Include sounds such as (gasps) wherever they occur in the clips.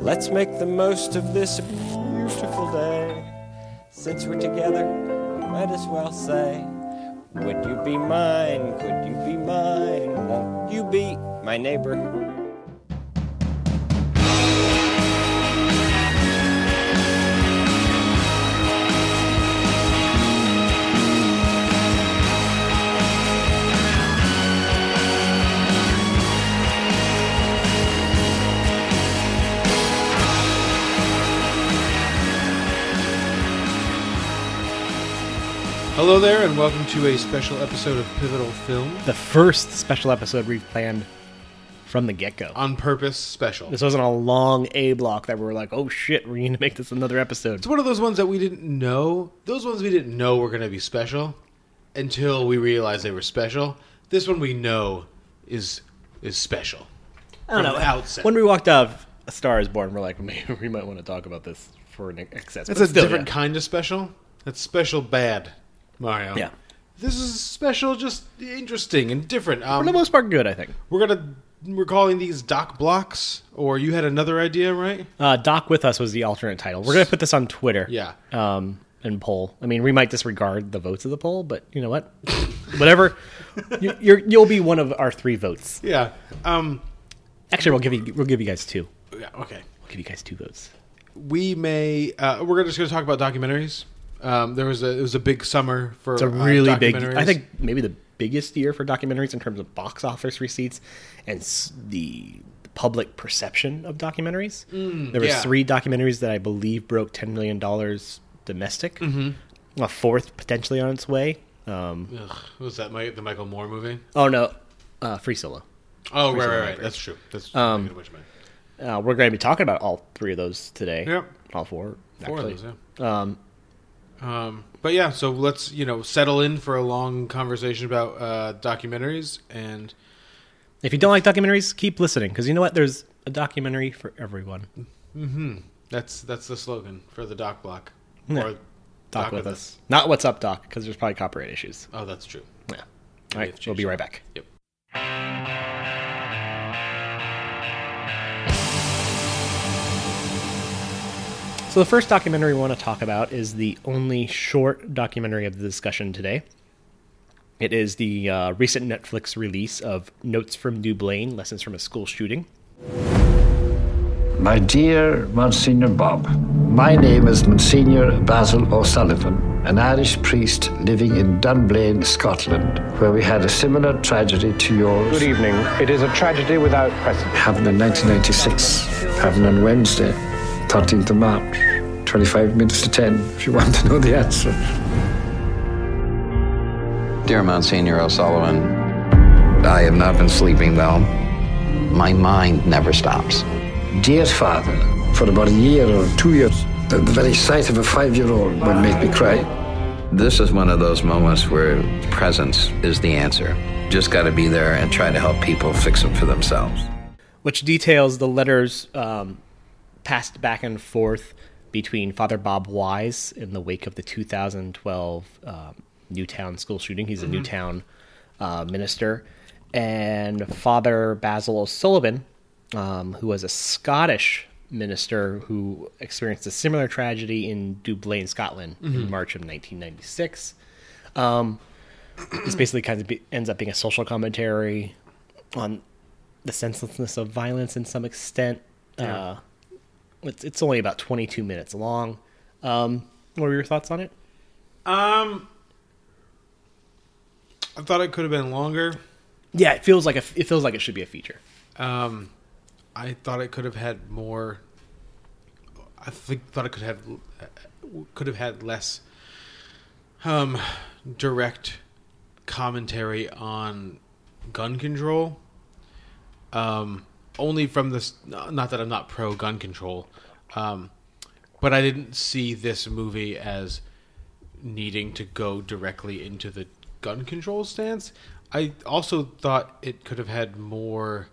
let's make the most of this beautiful day. Since we're together, might as well say, Would you be mine? Could you be mine? Won't you be my neighbor? Hello there, and welcome to a special episode of Pivotal Film the first special episode we've planned from the get go. on purpose special. This wasn't a long A block that we were like, oh shit, we need to make this another episode. It's one of those ones that we didn't know. Those ones we didn't know were going to be special until we realized they were special. This one we know is is special. I don't know. outset. When we walked out of A Star is Born, we're like, (laughs) we might want to talk about this for an excess. It's but a still, different yeah. kind of special. That's special bad, Mario. Yeah. This is special, just interesting and different. For Um, the most part, good, I think. we're gonna we're calling these doc blocks, or you had another idea, right? Uh, Doc with Us was the alternate title. We're going to put this on Twitter. Yeah. Um, and poll. I mean, we might disregard the votes of the poll, but you know what? (laughs) Whatever. You, you're, you'll be one of our three votes. Yeah. Um. Actually, we'll give you we'll give you guys two. Yeah. Okay. We'll give you guys two votes. we may uh, we're just going to talk about documentaries. Um, there was a it was a big summer for It's a uh, really big. I think maybe the biggest year for documentaries in terms of box office receipts and s- the public perception of documentaries. there was yeah. three documentaries that I believe broke ten million dollars domestic. Mm-hmm. A fourth potentially on its way. Um, Ugh, was that my, the Michael Moore movie? oh no, uh, Free Solo. Oh right, right, right. Library. That's true. That's Um, um. Uh, we're going to be talking about all three of those today. Yep. all four. Four of actually. those, yeah. Um, Um, but yeah, so let's you know settle in for a long conversation about uh, documentaries and if you don't like documentaries, keep listening because you know what? There's a documentary for everyone. that's that's the slogan for the doc block. Yeah. Or Doc, with us. Not what's up, Doc, because there's probably copyright issues. Oh, that's true. Yeah. All right, we'll be right back. Yep. So the first documentary we want to talk about is the only short documentary of the discussion today. It is the uh, recent Netflix release of Notes from Dunblane: Lessons from a School Shooting. My dear Monsignor Bob, my name is Monsignor Basil O'Sullivan, an Irish priest living in Dunblane, Scotland, where we had a similar tragedy to yours. Good evening. It is a tragedy without precedent. Happened in 1996. Happened on Wednesday, 13th of March, 25 minutes to 10, if you (laughs) want to know the answer. Dear Monsignor O'Sullivan, I have not been sleeping well. My mind never stops. Dear Father, for about a year or two years, the, the very sight of a five year old would make me cry. This is one of those moments where presence is the answer. Just got to be there and try to help people fix them for themselves. which details the letters um, passed back and forth between Father Bob Wise in the wake of the 2012 um, Newtown school shooting. He's a Newtown uh, minister, and Father Basil O'Sullivan, um, who was a Scottish minister who experienced a similar tragedy in Dunblane, Scotland, in March of 1996. Um, this basically kind of be, ends up being a social commentary on the senselessness of violence in some extent. Uh, it's, it's only about 22 minutes long. Um, what were your thoughts on it? Um, I thought it could have been longer. Yeah, it feels like a, it feels like it should be a feature. Um, I thought it could have had more. I think thought it could have could have had less um direct commentary on gun control. Um, only from this. Not that I'm not pro gun control. Um, but I didn't see this movie as needing to go directly into the gun control stance. I also thought it could have had more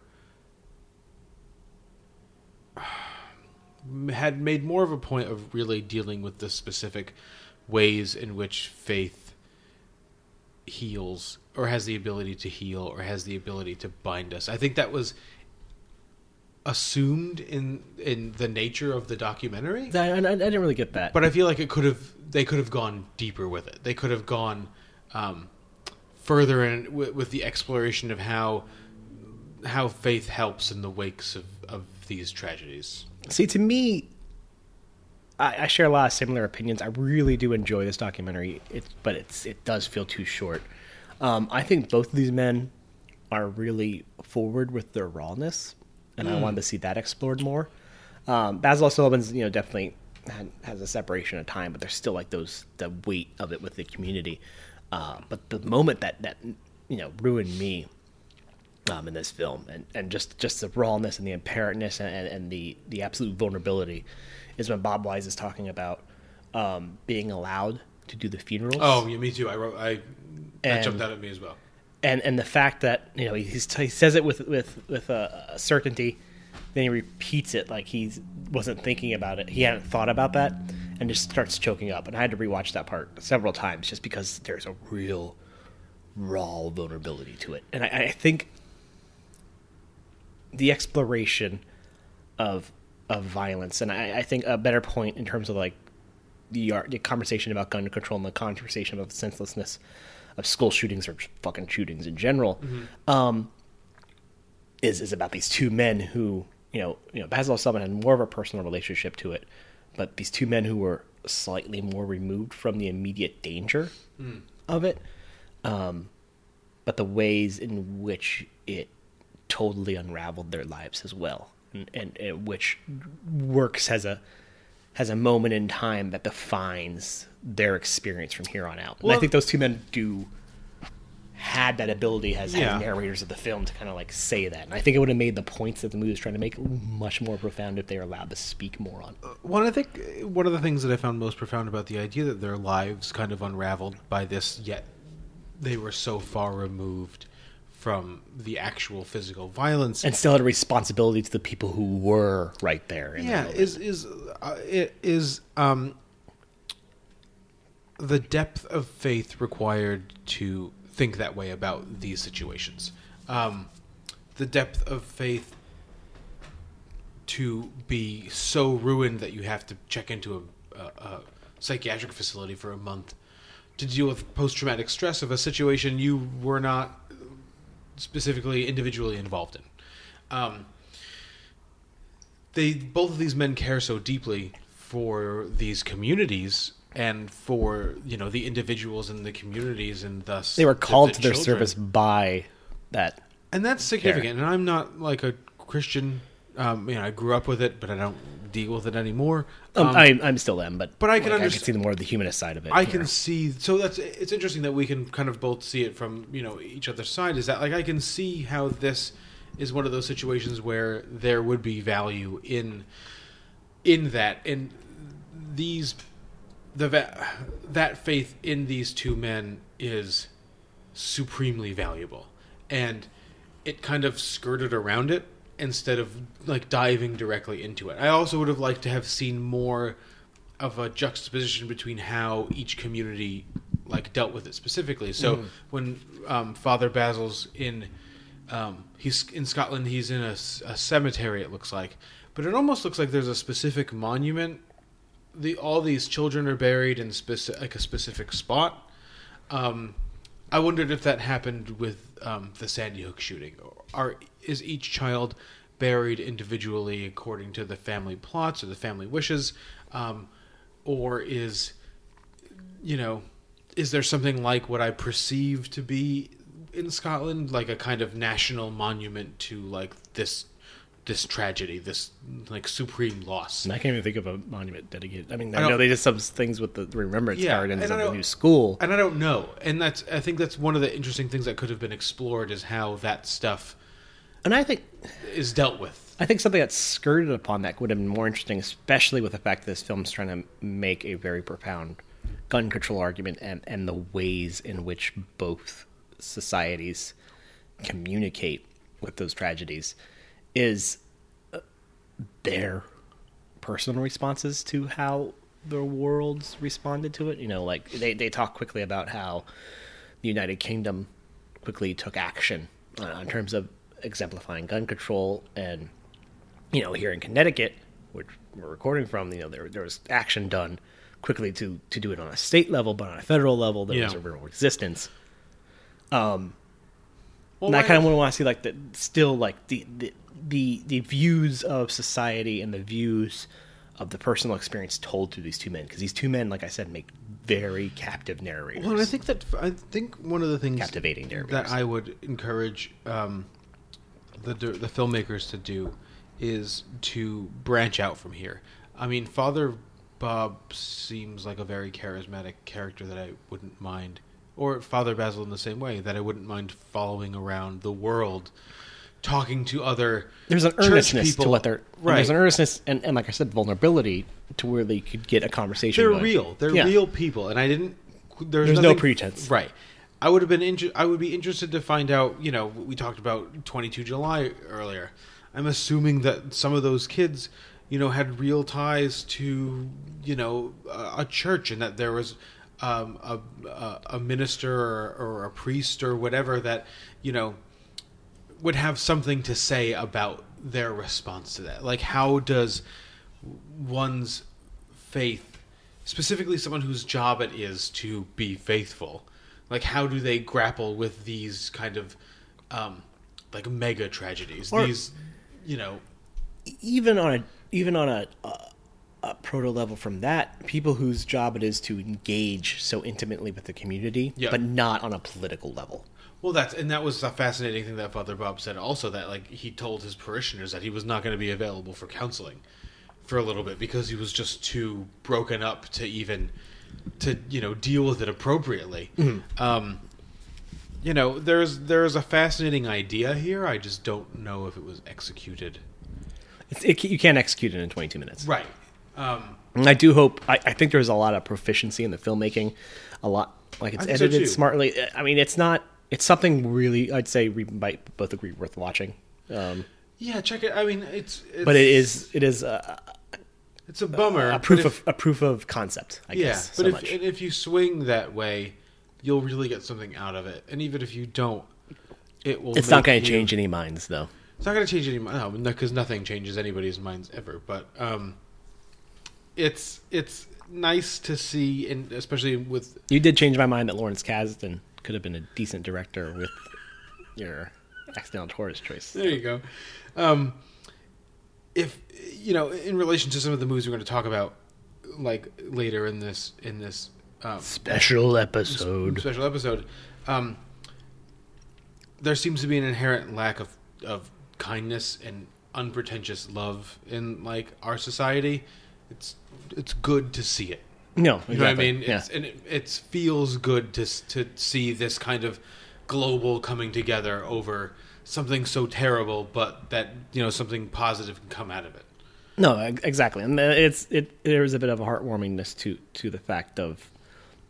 (sighs) had made more of a point of really dealing with the specific ways in which faith heals or has the ability to heal or has the ability to bind us. I think that was assumed in in the nature of the documentary. I, I, I didn't really get that. But I feel like it could have they could have gone deeper with it. They could have gone um, further in with, with the exploration of how how faith helps in the wakes of, of these tragedies. See, to me, I, I share a lot of similar opinions. I really do enjoy this documentary, it, but it's it does feel too short. Um, I think both of these men are really forward with their rawness, and I wanted to see that explored more. Um, Basil O'Sullivan's, you know, definitely had, has a separation of time, but there's still like those the weight of it with the community. Uh, but the moment that that you know ruined me um, in this film, and, and just, just the rawness and the apparentness and, and the, the absolute vulnerability is when Bob Wise is talking about um, being allowed to do the funerals. Oh, yeah, me too. I wrote I that And- jumped out at me as well. And and the fact that you know he's, he says it with with with a, certainty, then he repeats it like he wasn't thinking about it. He hadn't thought about that, and just starts choking up. And I had to rewatch that part several times just because there's a real raw vulnerability to it. And I, I think the exploration of of violence, and I, I think a better point in terms of like the the conversation about gun control and the conversation about senselessness of school shootings or fucking shootings in general, um, is is about these two men who you know you know Basil O'Sullivan had more of a personal relationship to it, but these two men who were slightly more removed from the immediate danger of it, um, but the ways in which it totally unraveled their lives as well, and, and, and which works as a has a moment in time that defines their experience from here on out. and I think those two men do had that ability as, Yeah. narrators of the film to kind of like say that, and I think it would have made the points that the movie was trying to make much more profound if they were allowed to speak more on. One, I think one of the things that I found most profound about the idea that their lives kind of unraveled by this, yet they were so far removed from the actual physical violence. And still had a responsibility to the people who were right there. in yeah, is is uh, it is um the depth of faith required to think that way about these situations. Um, the depth of faith to be so ruined that you have to check into a, a, a psychiatric facility for a month to deal with post traumatic stress of a situation you were not specifically individually involved in. Um, they both of these men care so deeply for these communities and for you know the individuals in the communities and thus they were called the to their children. service by that. and that's significant and i'm not like a christian um you know i grew up with it but i don't deal with it anymore Um, Um, I, I'm still them, but but I can like, I can see the more of the humanist side of it. I here. can see. So that's it's interesting that we can kind of both see it from you know each other's side. Is that like I can see how this is one of those situations where there would be value in in that and these the va- that faith in these two men is supremely valuable and it kind of skirted around it instead of like diving directly into it. I also would have liked to have seen more of a juxtaposition between how each community like dealt with it specifically. So when um, Father Basil's in um, he's in Scotland, he's in a cemetery. It looks like, but it almost looks like there's a specific monument. The all these children are buried in speci- like a specific spot. Um, I wondered if that happened with um, the Sandy Hook shooting. Are is each child buried individually according to the family plots or the family wishes, um, or is you know is there something like what I perceive to be in Scotland, like a kind of national monument to like this this tragedy, this like supreme loss? And I can't even think of a monument dedicated. I mean, I I, know they did some things with the remembrance Yeah, gardens and of the new school. and I don't know. And that's I think that's one of the interesting things that could have been explored is how that stuff And I think is dealt with. I think something that's skirted upon that would have been more interesting, especially with the fact that this film's trying to make a very profound gun control argument and, and the ways in which both societies communicate with those tragedies is uh, their personal responses to how the world's responded to it. You know, like they, they talk quickly about how the United Kingdom quickly took action uh, in terms of exemplifying gun control and you know here in Connecticut which we're recording from you know there, there was action done quickly to to do it on a state level but on a federal level there was a real resistance Well, and I kind of want to see like the still like the, the the the views of society and the views of the personal experience told through these two men because these two men like I said make very captive narrators Well, and I think that I think one of the things Captivating narrators. that I would encourage um, the the filmmakers to do is to branch out from here. I mean, Father Bob seems like a very charismatic character that I wouldn't mind, or Father Basil in the same way that I wouldn't mind following around the world, talking to other. there's an earnestness people. to what they're right. There's an earnestness and, and like I said, vulnerability to where they could get a conversation. They're going. real. They're Yeah. real people, and I didn't. There's, There's no pretense. right? I would have been. Inter- I would be interested to find out. You know, we talked about 22 July earlier. I'm assuming that some of those kids, you know, had real ties to, you know, a, a church, and that there was um, a, a a minister or, or a priest or whatever that, you know, would have something to say about their response to that. Like, how does one's faith, specifically someone whose job it is to be faithful, like how do they grapple with these kind of um, like mega tragedies? Or- these, you know, even on a even on a, a proto level from that, people whose job it is to engage so intimately with the community, Yeah. but not on a political level. well, that's and that was a fascinating thing that Father Bob said. Also, that like he told his parishioners that he was not going to be available for counseling for a little bit because he was just too broken up to even to you know deal with it appropriately. Um, you know, there's there's a fascinating idea here. I just don't know if it was executed It's, it, you can't execute it in 22 minutes. right. Um, And I do hope. I, I think there's a lot of proficiency in the filmmaking. A lot like it's think so, edited smartly. I mean, it's not. It's something really. I'd say we might both agree worth watching. Um, yeah, check it. I mean, it's, it's but it is. It is a, it's a bummer. a proof if- of a proof of concept. I yeah, guess but so if if you swing that way, you'll really get something out of it. And even if you don't, it will. it's not going to change any minds, though. It's not going to change any no, because nothing changes anybody's minds ever. But um, it's it's nice to see, and especially with You did change my mind that Lawrence Kasdan could have been a decent director with your accidental Tourist choice. there you go. Um, if you know, in relation to some of the movies we're going to talk about, like later in this in this um, Special episode. special episode, um, there seems to be an inherent lack of of kindness and unpretentious love in like our society. It's it's good to see it. No, You know what I mean? Yeah. It's, and it, it feels good to to see this kind of global coming together over something so terrible, but that you know something positive can come out of it. No, exactly, and uh, it's it. There is a bit of a heartwarmingness to to the fact of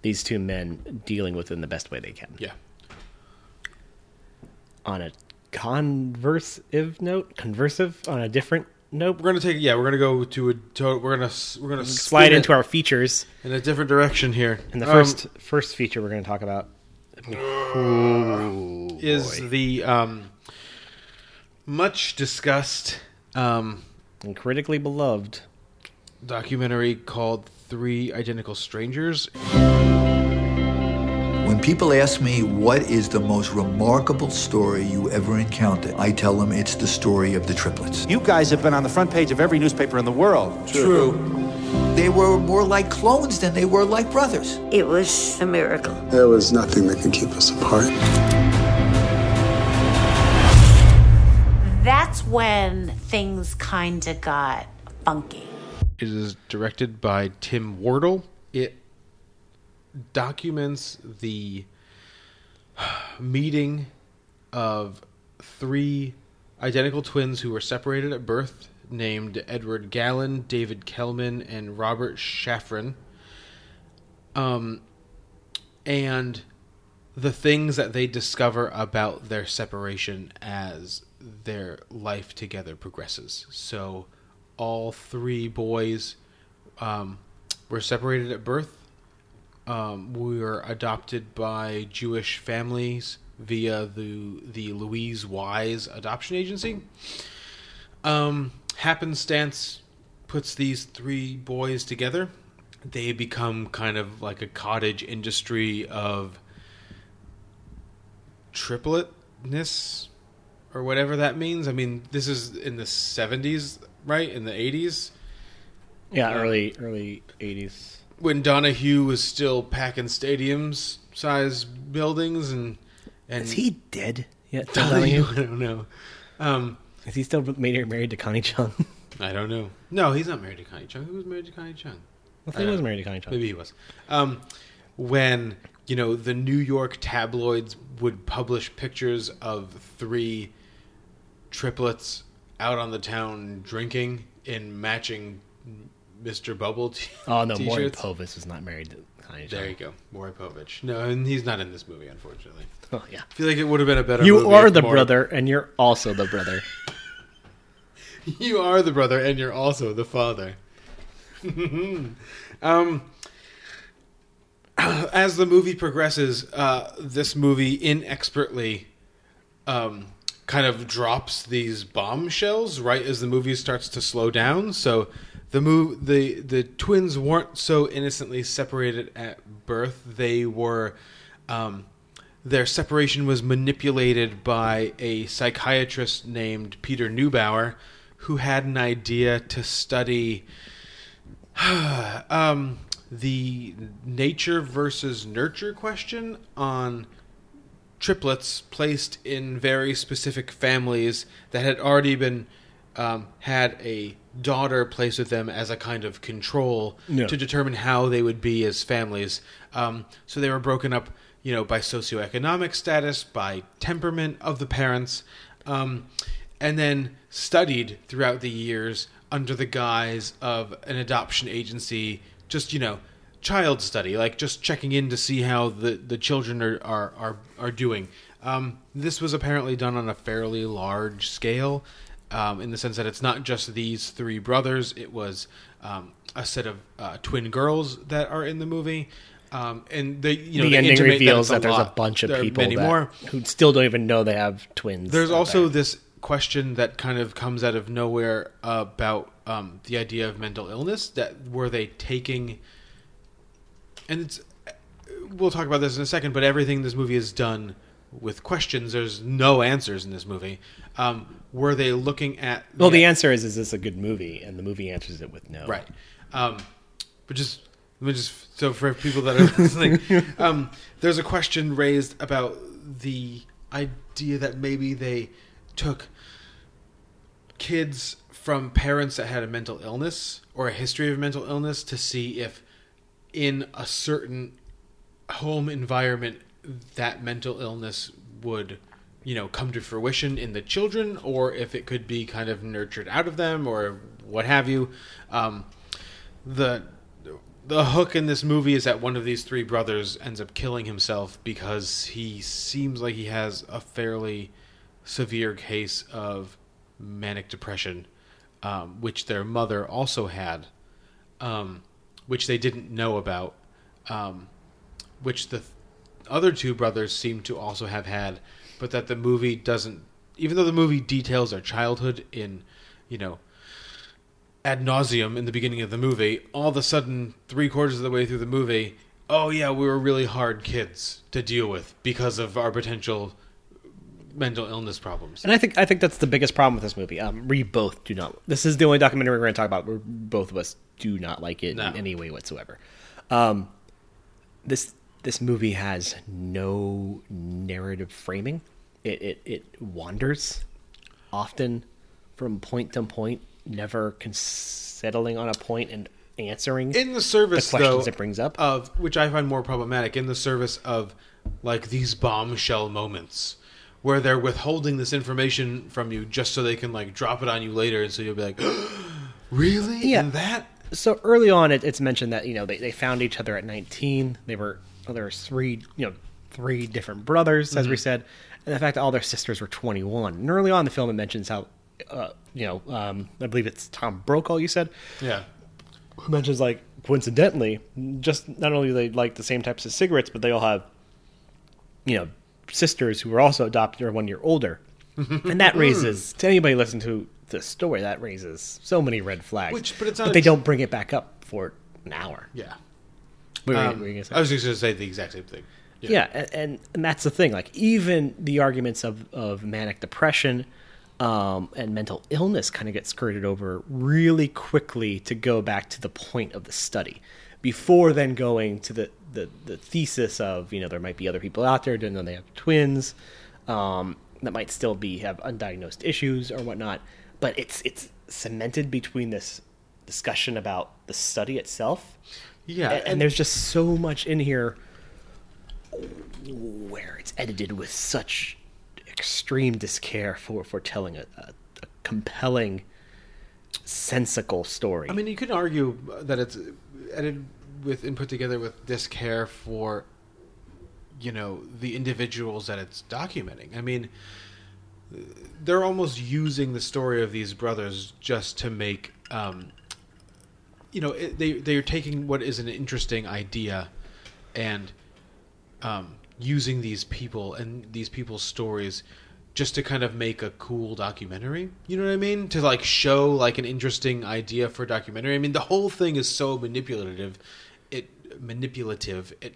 these two men dealing with it in the best way they can. Yeah. On a conversive note, conversive on a different note, We're gonna take yeah. We're gonna go to a to, we're gonna we're gonna slide into our features. in a different direction here. And the Um, first first feature we're going to talk about (sighs) is the um, much discussed um, and critically beloved. documentary called Three Identical Strangers. When people ask me what is the most remarkable story you ever encountered, I tell them it's the story of the triplets. You guys have been on the front page of every newspaper in the world. True. They were more like clones than they were like brothers. It was a miracle. There was nothing that could keep us apart. That's when things kind of got funky. It is directed by Tim Wardle. Documents the meeting of three identical twins who were separated at birth, named Edward Galland, David Kellman, and Robert Shafran. Um, and the things that they discover about their separation as their life together progresses. So, all three boys um, were separated at birth. Um, we were adopted by Jewish families via the the Louise Wise Adoption Agency. Um, happenstance puts these three boys together. They become kind of like a cottage industry of tripletness or whatever that means. I mean, this is in the 70s, right? In the 80s Yeah, early early eighties. When Donahue was still packing stadiums size buildings and and Is he dead yet? (laughs) Donahue, Donahue? I don't know. Um, Is he still married, married to Connie Chung? (laughs) I don't know. No, he's not married to Connie Chung. Who was married to Connie Chung? I think he was married to Connie Chung. Maybe he was. Um, when you know the New York tabloids would publish pictures of three triplets out on the town drinking in matching Mr. Bubble t- Oh no, Maury t-shirts. Povich is not married to Connie Chung. There you go, Maury Povich. No, and he's not in this movie, unfortunately. (laughs) Oh yeah. I feel like it would have been a better. You movie are if the Maury- brother, and you're also the brother. (laughs) You are the brother, and you're also the father. (laughs) um, (clears throat) as the movie progresses, uh, this movie inexpertly um, kind of drops these bombshells right as the movie starts to slow down. So the move the the twins weren't so innocently separated at birth. They were. Um, their separation was manipulated by a psychiatrist named Peter Neubauer, who had an idea to study (sighs) um, the nature versus nurture question on triplets placed in very specific families that had already been um, had a daughter placed with them as a kind of control to determine how they would be as families. Um, so they were broken up, you know, by socioeconomic status, by temperament of the parents, um, and then studied throughout the years under the guise of an adoption agency. Just you know, child study, like just checking in to see how the, the children are are are, are doing. Um, this was apparently done on a fairly large scale, um, in the sense that it's not just these three brothers. It was um, a set of uh, twin girls that are in the movie. Um, and they, you know, the ending reveals that, that, there's lot. a bunch of There people many that, more. who still don't even know they have twins. There's also there. this question that kind of comes out of nowhere about um, the idea of mental illness. That were they taking, and it's we'll talk about this in a second. But everything in this movie is done with questions. There's no answers in this movie. Um, were they looking at? Well, the answer is: Is this a good movie? And the movie answers it with no. Right. Um, but just let me just so for people that are (laughs) listening, um, there's a question raised about the idea that maybe they took kids from parents that had a mental illness or a history of mental illness to see if in a certain home environment that mental illness would you know come to fruition in the children or if it could be kind of nurtured out of them or what have you. Um, the the hook in this movie is that one of these three brothers ends up killing himself because he seems like he has a fairly severe case of manic depression, um, which their mother also had, um, which they didn't know about, um, which the th- other two brothers seem to also have had, but that the movie doesn't. Even though the movie details their childhood in, you know, ad nauseum in the beginning of the movie, all of a sudden, three quarters of the way through the movie, oh yeah, we were really hard kids to deal with because of our potential mental illness problems. And I think I think that's the biggest problem with this movie. Um, we both do not. This is the only documentary we're going to talk about where both of us do not like it No. in any way whatsoever. Um, this this movie has no narrative framing. It it, it wanders often from point to point, never con- settling on a point and answering in the service the questions though, it brings up. of which I find more problematic in the service of like these bombshell moments where they're withholding this information from you just so they can like drop it on you later, and so you'll be like, (gasps) really? Yeah. And that so early on it, it's mentioned that you know they, they found each other at 19 they were well, there was three you know three different brothers as we Mhm. said and the fact that all their sisters were 21 and early on in the film it mentions how uh, you know um, i believe it's tom brokaw you said Yeah. who mentions like coincidentally just not only do they like the same types of cigarettes but they all have you know sisters who were also adopted or one year older and that (laughs) raises to anybody listening to the story that raises so many red flags Which- but it's not they don't bring it back up for an hour Yeah. Were you- Um, what were you gonna say? I was just going to say the exact same thing. yeah, and, and and that's the thing like even the arguments of of manic depression um, and mental illness kind of get skirted over really quickly to go back to the point of the study before then going to the the, the thesis of you know there might be other people out there didn't know they have twins um, that might still be have undiagnosed issues or whatnot but it's it's cemented between this discussion about the study itself Yeah, and, and there's just so much in here where it's edited with such extreme discare for for telling a, a, a compelling sensical story I mean, you could argue that it's edited with and put together with this care for, you know, the individuals that it's documenting. I mean, they're almost using the story of these brothers just to make, um, you know, it, they they're taking what is an interesting idea, and um, using these people and these people's stories just to kind of make a cool documentary. You know what I mean? To like show like an interesting idea for a documentary. I mean, the whole thing is so manipulative. It manipulative. It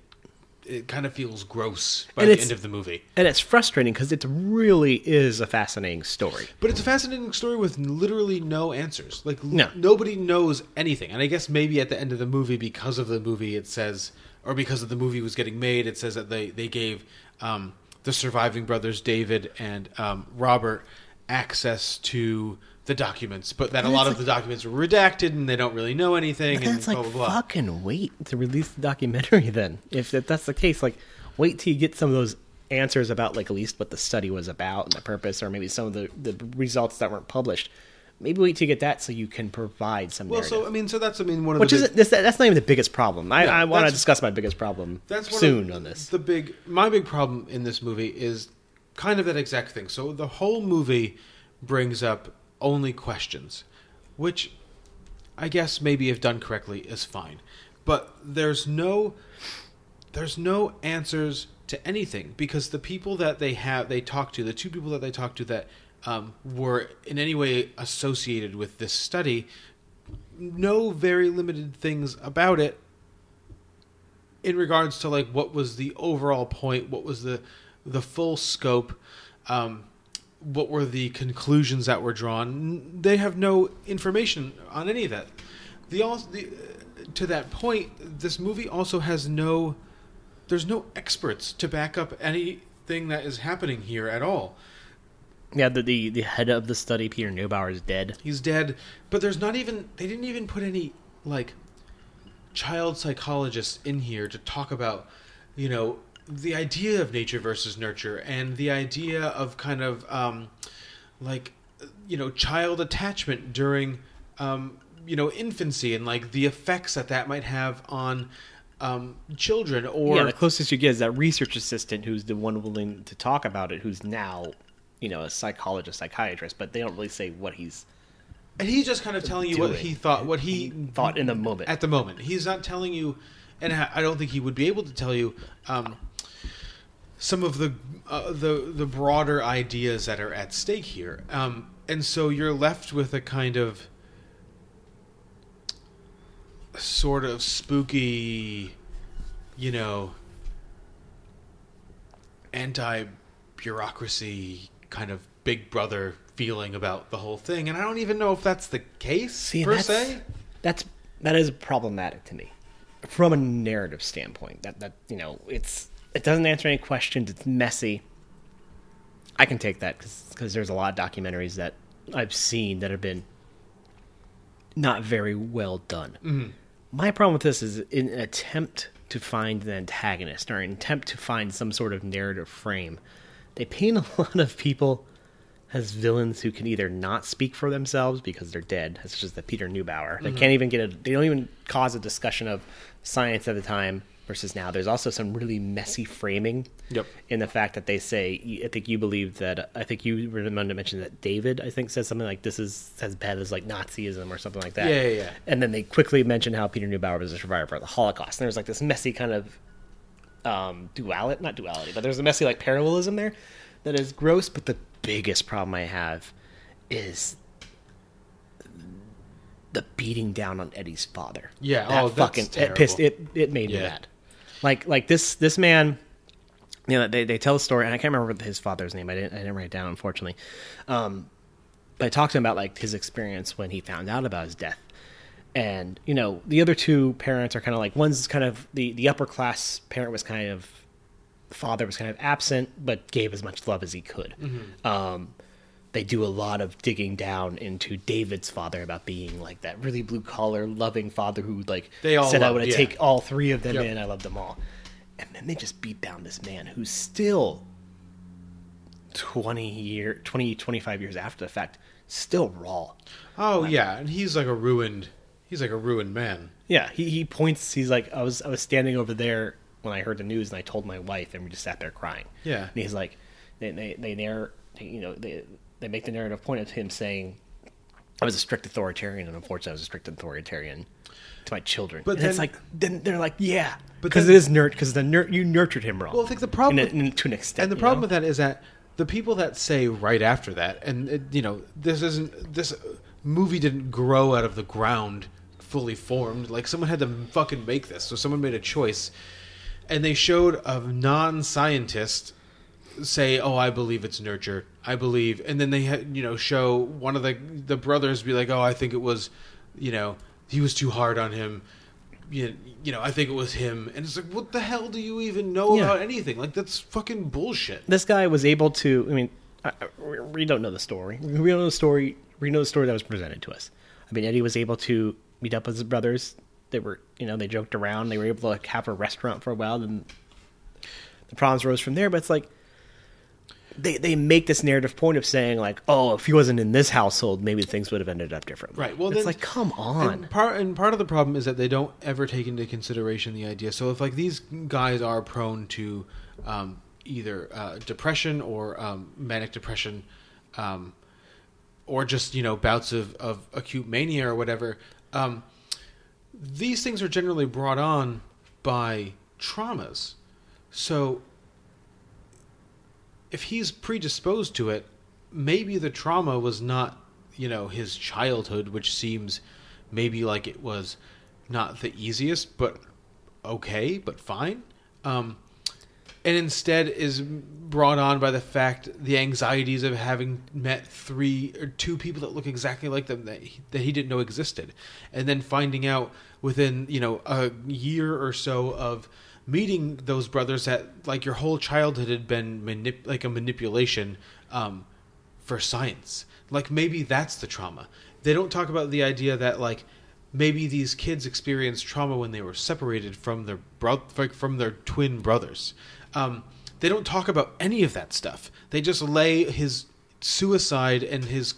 it kind of feels gross by And the end of the movie. and it's frustrating because it really is a fascinating story But it's a fascinating story with literally no answers. Like No. nobody knows anything. And I guess maybe at the end of the movie, because of the movie, it says, or because of the movie was getting made, it says that they they gave um, the surviving brothers, David and um, Robert, access to the documents, but that a lot it's of the documents were redacted and they don't really know anything. And blah like blah blah. fucking wait to release the documentary (laughs) then. If, if that's the case, like wait till you get some of those answers about like at least what the study was about and the purpose, or maybe some of the, the results that weren't published. Maybe wait till you get that so you can provide some Well, narrative. so I mean, so that's I mean one of Which the is big- this, that's not even the biggest problem. I, No, I want to discuss my biggest problem That's soon on this. The big, my big problem in this movie is kind of that exact thing. So the whole movie brings up only questions, which I guess maybe if done correctly is fine, but there's no, there's no answers to anything because the people that they have, they talk to, the two people that they talk to that um, were in any way associated with this study, know very limited things about it in regards to like what was the overall point, what was the the full scope, um, what were the conclusions that were drawn. They have no information on any of that. The also the, uh, to that point, this movie also has no. There's no experts to back up anything that is happening here at all. Yeah, the, the the head of the study, Peter Neubauer, is dead. He's dead, but there's not even they didn't even put any like child psychologists in here to talk about, you know, the idea of nature versus nurture and the idea of kind of um like you know, child attachment during um you know, infancy and like the effects that that might have on um children or yeah, the closest you get is that research assistant who's the one willing to talk about it, who's now, you know, a psychologist, psychiatrist, but they don't really say what he's And he's just kind of telling you what he thought, what he, thought in the moment. At the moment, he's not telling you, and I I don't think he would be able to tell you um, some of the uh, the the broader ideas that are at stake here. Um, and so you're left with a kind of sort of spooky, you know, anti bureaucracy kind of big brother feeling about the whole thing and i don't even know if that's the case See, per that's, se That's that is problematic to me from a narrative standpoint. That that you know, it's it doesn't answer any questions. It's messy. I can take that because there's a lot of documentaries that I've seen that have been not very well done. Mhm. My problem with this is in an attempt to find an antagonist or an attempt to find some sort of narrative frame they paint (laughs) a lot of people as villains who can either not speak for themselves because they're dead, such as the Peter Neubauer. They Mhm. can't even get a. They don't even cause a discussion of science at the time versus now. There's also some really messy framing. Yep. In the fact that they say, I think you believe that. I think you were the one to mention that David, I think, says something like this is as bad as like Nazism or something like that. Yeah, yeah, yeah. And then they quickly mention how Peter Neubauer was a survivor of the Holocaust. And there's like this messy kind of um, duality, not duality, but there's a messy like parallelism there that is gross. But the biggest problem I have is the beating down on Eddie's father. Yeah, that oh, fucking it pissed it. It made me mad. Like like this this man. You know, they, they tell a story, and I can't remember his father's name. I didn't I didn't write it down, unfortunately. Um, but I talked to him about like his experience when he found out about his death, and you know the other two parents are kind of like one's kind of the the upper class parent was kind of father was kind of absent but gave as much love as he could. Mhm. Um, they do a lot of digging down into David's father about being like that really blue collar, loving father who like They all said I love- would yeah. take all three of them Yep. in. I love them all, and then they just beat down this man who's still 20 year 20 25 years after the fact still raw Oh yeah, and he's like a ruined. He's like a ruined man. yeah he, he points he's like i was i was standing over there when i heard the news and i told my wife and we just sat there crying Yeah. and he's like they they, they narr you know they they make the narrative point of him saying i was a strict authoritarian and unfortunately i was a strict authoritarian to my children But then- it's like then they're like yeah because it is nurt because the nurt you nurtured him wrong Well, I think the problem in a- in- to an extent And the problem know? with that is that the people that say right after that, and it, you know, this isn't this movie didn't grow out of the ground fully formed. Like someone had to fucking make this, so someone made a choice, and they showed a non-scientist say, "Oh, I believe it's nurture. I believe," and then they had you know show one of the the brothers be like, "Oh, I think it was, you know, he was too hard on him." You, you know, I think it was him, and it's like, what the hell do you even know Yeah. about anything? Like that's fucking bullshit. this guy was able to. I mean, I, I- we don't know the story. We don't know the story. We know the story that was presented to us. I mean, Eddie was able to meet up with his brothers. They were, you know, they joked around. They were able to like, have a restaurant for a while. Then the problems rose from there. But it's like they they make this narrative point of saying like, oh, if he wasn't in this household, maybe things would have ended up differently. Right. Well, it's then, like, come on. And part and part of the problem is that they don't ever take into consideration the idea. So if like these guys are prone to um, either uh, depression or um, manic depression, um, or just you know bouts of, of acute mania or whatever, um, these things are generally brought on by traumas. So if he's predisposed to it, maybe the trauma was not, you know, his childhood, which seems maybe like it was not the easiest, but okay, but fine. Um, and instead is brought on by the fact the anxieties of having met three or two people that look exactly like them that he, that he didn't know existed, and then finding out within you know a year or so of meeting those brothers that like your whole childhood had been manip- like a manipulation um, for science. Like maybe that's the trauma. They don't talk about the idea that like maybe these kids experienced trauma when they were separated from their bro- from their twin brothers. Um, they don't talk about any of that stuff. They just lay his suicide and his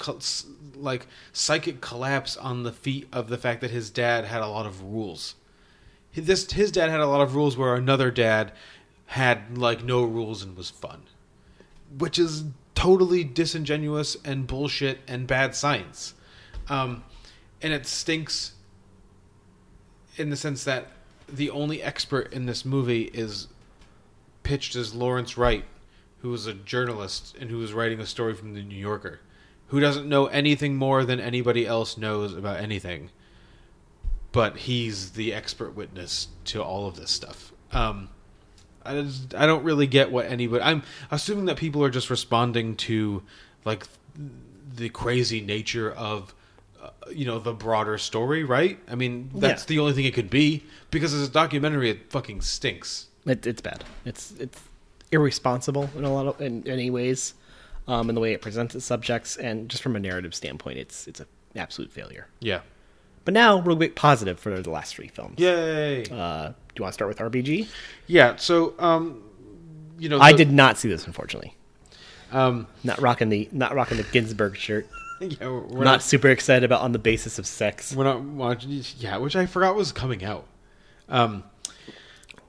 like psychic collapse on the feet of the fact that his dad had a lot of rules. This his dad had a lot of rules where another dad had like no rules and was fun, which is totally disingenuous and bullshit and bad science. Um, and it stinks in the sense that the only expert in this movie is pitched as Lawrence Wright, who was a journalist and who was writing a story from the New Yorker, who doesn't know anything more than anybody else knows about anything. But he's the expert witness to all of this stuff. Um, I, just, I don't really get what anybody. I'm assuming that people are just responding to like the crazy nature of uh, you know the broader story, right? I mean, that's Yeah. the only thing it could be because as a documentary, it fucking stinks. It, it's bad. It's it's irresponsible in a lot of in any ways, um, in the way it presents its subjects, and just from a narrative standpoint, it's it's an absolute failure. Yeah. But now we'll be positive for the last three films. Yay! Uh, do you want to start with RBG? Yeah. So, um, you know, I did not see this, unfortunately. Um, Not rocking the not rocking the Ginsburg shirt. (laughs) yeah, we're, we're not, super excited about on the basis of sex. We're not watching. Yeah, which I forgot was coming out. Um,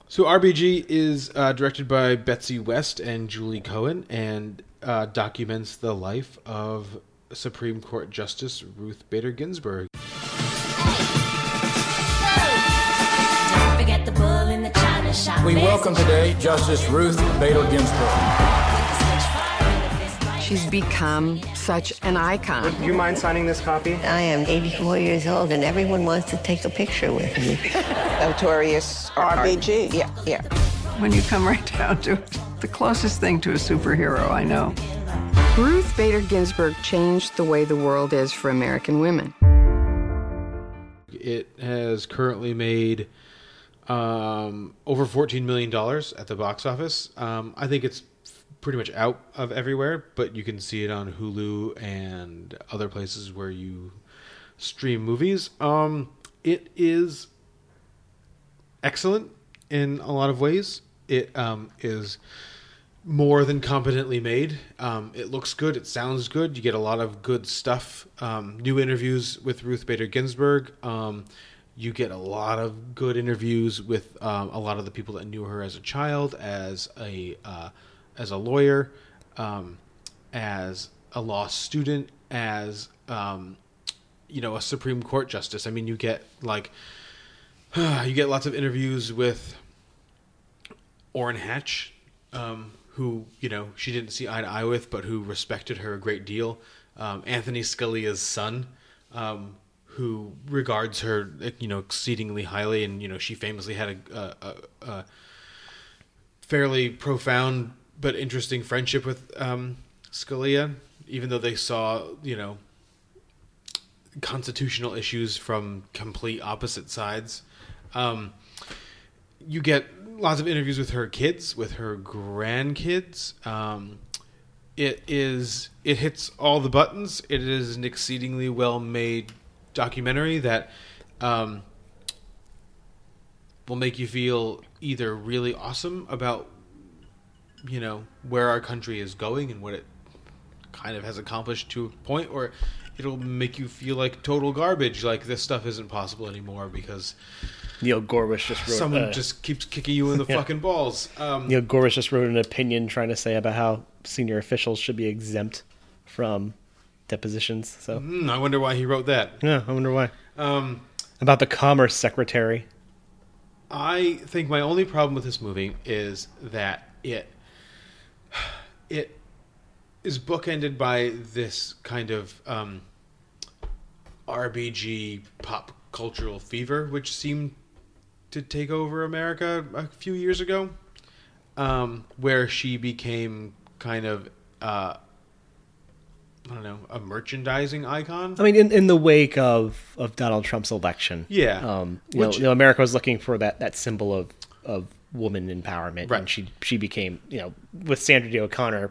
so RBG is uh, directed by Betsy West and Julie Cohen, and uh, documents the life of Supreme Court Justice Ruth Bader Ginsburg. We welcome today Justice Ruth Bader Ginsburg. She's become such an icon. Do you mind signing this copy? I am 84 years old and everyone wants to take a picture with me. (laughs) Notorious RBG. Yeah, yeah. When you come right down to it, the closest thing to a superhero I know. Ruth Bader Ginsburg changed the way the world is for American women. It has currently made um, over $14 million at the box office. Um, I think it's pretty much out of everywhere, but you can see it on Hulu and other places where you stream movies. Um, it is excellent in a lot of ways. It um, is more than competently made. Um, it looks good. It sounds good. You get a lot of good stuff. Um, new interviews with Ruth Bader Ginsburg. Um, you get a lot of good interviews with um, a lot of the people that knew her as a child, as a uh, as a lawyer, um, as a law student, as um, you know a Supreme Court justice. I mean, you get like (sighs) you get lots of interviews with Orrin Hatch, um, who you know she didn't see eye to eye with, but who respected her a great deal. Um, Anthony Scalia's son, um, who regards her, you know, exceedingly highly, and you know she famously had a, a, a, fairly profound but interesting friendship with um, Scalia, even though they saw, you know, constitutional issues from complete opposite sides. Um, you get lots of interviews with her kids, with her grandkids. Um, it is it hits all the buttons. It is an exceedingly well made documentary that um, will make you feel either really awesome about you know where our country is going and what it kind of has accomplished to a point or it'll make you feel like total garbage like this stuff isn't possible anymore because Neil Gorsuch just wrote someone uh, just keeps kicking you in the (laughs) Yeah. fucking balls um, Neil Gorsuch just wrote an opinion trying to say about how senior officials should be exempt from depositions. So hmm, i wonder why he wrote that yeah, I wonder why. um, About the Commerce Secretary. I think my only problem with this movie is that it it is bookended by this kind of um, RBG pop cultural fever, which seemed to take over America a few years ago, um, where she became kind of uh, I don't know a merchandising icon. I mean, in, in the wake of, of Donald Trump's election, Yeah. um, you, know, you know, America was looking for that, that symbol of, of woman empowerment, Right. and she she became, you know, with Sandra Day O'Connor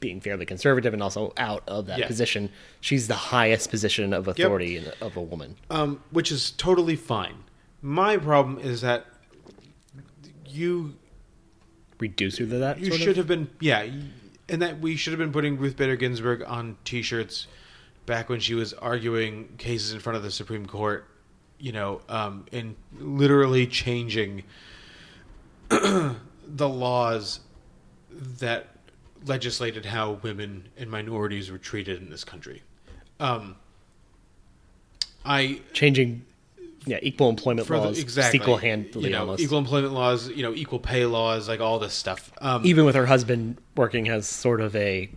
being fairly conservative and also out of that Yeah. position, she's the highest position of authority in, of a woman. um, which is totally fine. My problem is that you Reduce her to that. you sort should of? have been yeah, y- and that we should have been putting Ruth Bader Ginsburg on T-shirts back when she was arguing cases in front of the Supreme Court. You know, um, and literally changing (clears throat) the laws that legislated how women and minorities were treated in this country. Um, I changing, yeah, equal employment for the- laws, exactly equal handedly you know, almost. equal employment laws, you know, equal pay laws, like all this stuff. Um, Even with her husband working as sort of a,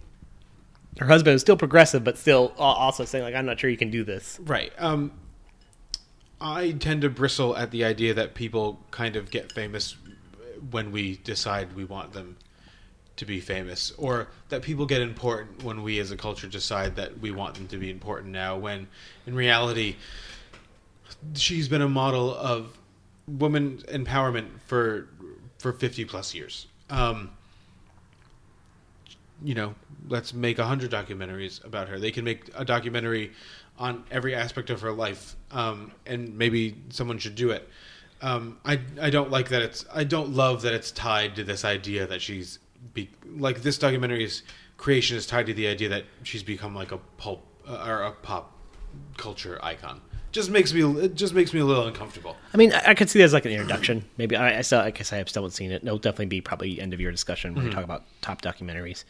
her husband is still progressive, but still also saying like, I'm not sure you can do this. Right. Um, I tend to bristle at the idea that people kind of get famous when we decide we want them to be famous, or that people get important when we as a culture decide that we want them to be important now, when in reality, she's been a model of woman empowerment for for 50 plus years. Um, you know, let's make a hundred documentaries about her. They can make a documentary on every aspect of her life, um, and maybe someone should do it. Um, I I don't like that it's I don't love that it's tied to this idea that she's be, like this documentary's creation is tied to the idea that she's become like a pulp uh, or a pop culture icon. Just makes me it just makes me a little uncomfortable. I mean, I, I could see that as like an introduction. Maybe I, I still, I guess I have still haven't seen it. It'll definitely be probably end of year discussion when we Mhm. talk about top documentaries,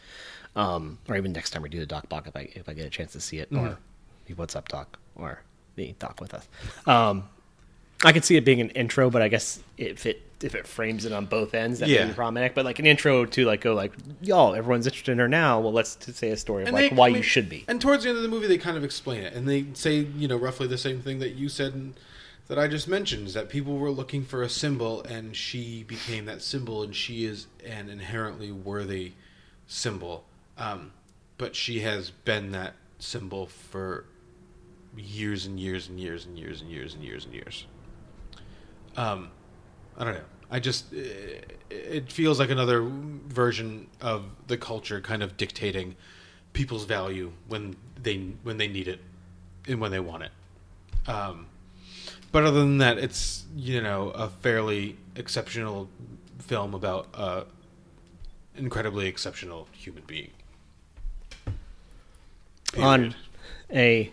um, or even next time we do the doc block if I if I get a chance to see it, Mhm. or the What's Up doc, or the doc with us. Um, I could see it being an intro, but I guess if it if it frames it on both ends, that Yeah. be problematic. But like an intro to like go like, y'all, everyone's interested in her now. Well, let's t- say a story of And like they- why I you should be. And towards the end of the movie, they kind of explain it, and they say, you know, roughly the same thing that you said and that I just mentioned: is that people were looking for a symbol, and she became that symbol, and she is an inherently worthy symbol. Um, but she has been that symbol for years and years and years and years and years and years and years and years. Um, I don't know. I just it, it feels like another version of the culture kind of dictating people's value when they when they need it and when they want it. Um, but other than that, it's you know a fairly exceptional film about a incredibly exceptional human being. on a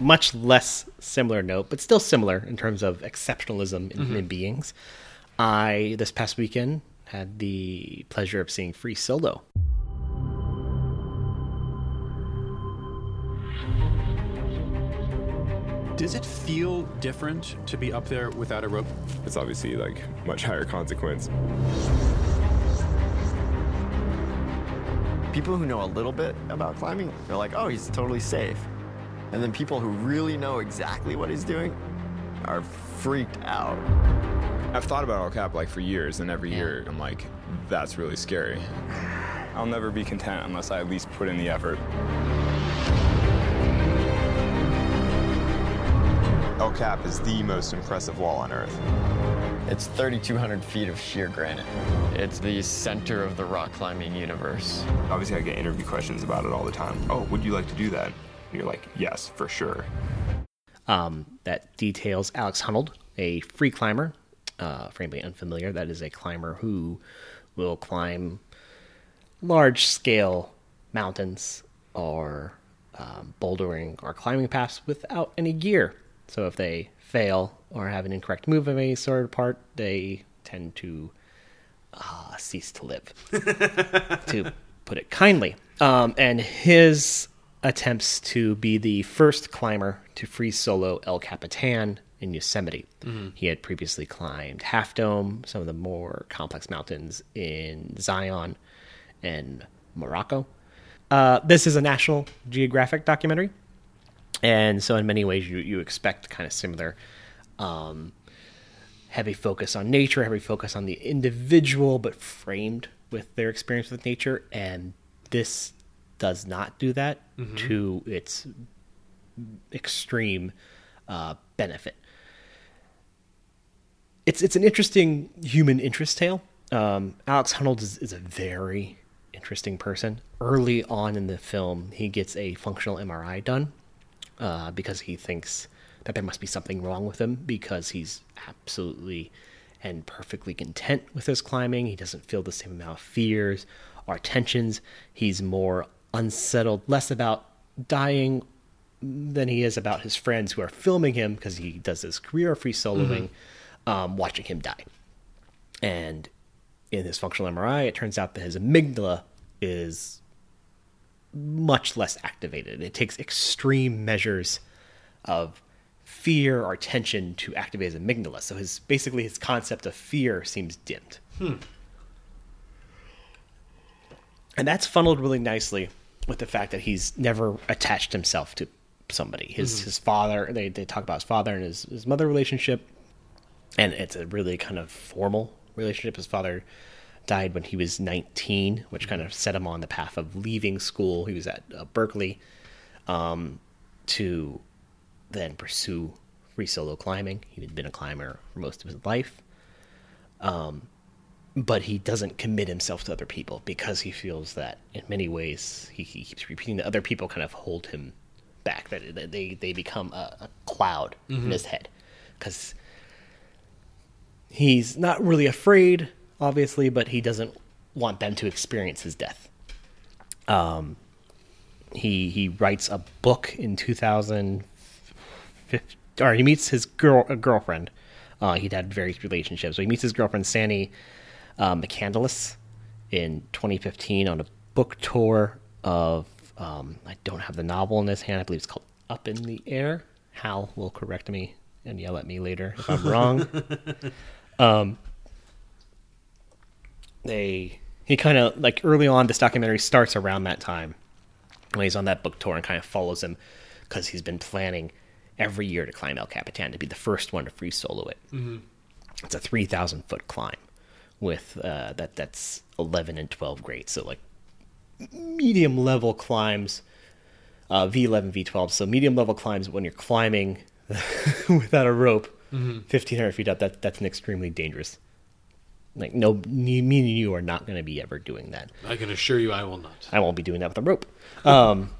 much less similar note, but still similar in terms of exceptionalism in Mhm. human beings, I this past weekend had the pleasure of seeing Free Solo. Does it feel different to be up there without a rope? It's obviously like much higher consequence. People who know a little bit about climbing, they're like, oh, he's totally safe. And then people who really know exactly what he's doing are freaked out. I've thought about El Cap like for years, and every year I'm like, that's really scary. I'll never be content unless I at least put in the effort. El Cap is the most impressive wall on Earth. It's 3,200 feet of sheer granite. It's the center of the rock climbing universe. Obviously, I get interview questions about it all the time. Oh, would you like to do that? And you're like, yes, for sure. um, that details Alex Honnold, a free climber. Uh, for anybody unfamiliar, that is a climber who will climb large scale mountains or um, bouldering or climbing paths without any gear. So if they fail or have an incorrect move of any sort of part, they tend to uh, cease to live, (laughs) to put it kindly. Um, and his attempts to be the first climber to free solo El Capitan in Yosemite. Mhm. He had previously climbed Half Dome, some of the more complex mountains in Zion and Morocco. Uh, this is a National Geographic documentary, and so in many ways you you expect kind of similar. Um, heavy focus on nature, heavy focus on the individual, but framed with their experience with nature. And this does not do that Mhm. to its extreme uh, benefit. It's it's an interesting human interest tale. Um, Alex Honnold is, is a very interesting person. Early on in the film, he gets a functional MRI done uh, because he thinks that there must be something wrong with him because he's absolutely and perfectly content with his climbing. He doesn't feel the same amount of fears or tensions. He's more unsettled, less about dying than he is about his friends who are filming him because he does his career free soloing, um, watching him die. And in his functional MRI, it turns out that his amygdala is much less activated. It takes extreme measures of fear or tension to activate his amygdala. So his basically his concept of fear seems dimmed. Hmm. And that's funneled really nicely with the fact that he's never attached himself to somebody. His Mhm. his father they, they talk about his father and his, his mother relationship. And it's a really kind of formal relationship. His father died when he was 19, which kind of set him on the path of leaving school. He was at uh, Berkeley um, to then pursue free solo climbing. He had been a climber for most of his life. Um, but he doesn't commit himself to other people because he feels that in many ways he, he keeps repeating that other people kind of hold him back, that, they, they become a, a cloud Mhm. in his head. Because he's not really afraid, obviously, but he doesn't want them to experience his death. Um, he he writes a book in 2000 or he meets his girl a girlfriend uh, he'd had various relationships so he meets his girlfriend Sanni uh, McCandless in 2015 on a book tour of um, I don't have the novel in this hand I believe it's called Up in the Air Hal will correct me and yell at me later if I'm wrong (laughs) um, they he kind of like early on this documentary starts around that time when he's on that book tour and kind of follows him because he's been planning every year to climb El Capitan to be the first one to free solo it. Mhm. It's a three thousand foot climb with uh, that that's eleven and twelve grades, so like medium level climbs. Uh, V11, V12. So medium level climbs when you're climbing (laughs) without a rope, Mhm. 1500 feet up. That that's an extremely dangerous. Like no, me, me and you are not going to be ever doing that. I can assure you I will not. I won't be doing that with a rope. Um,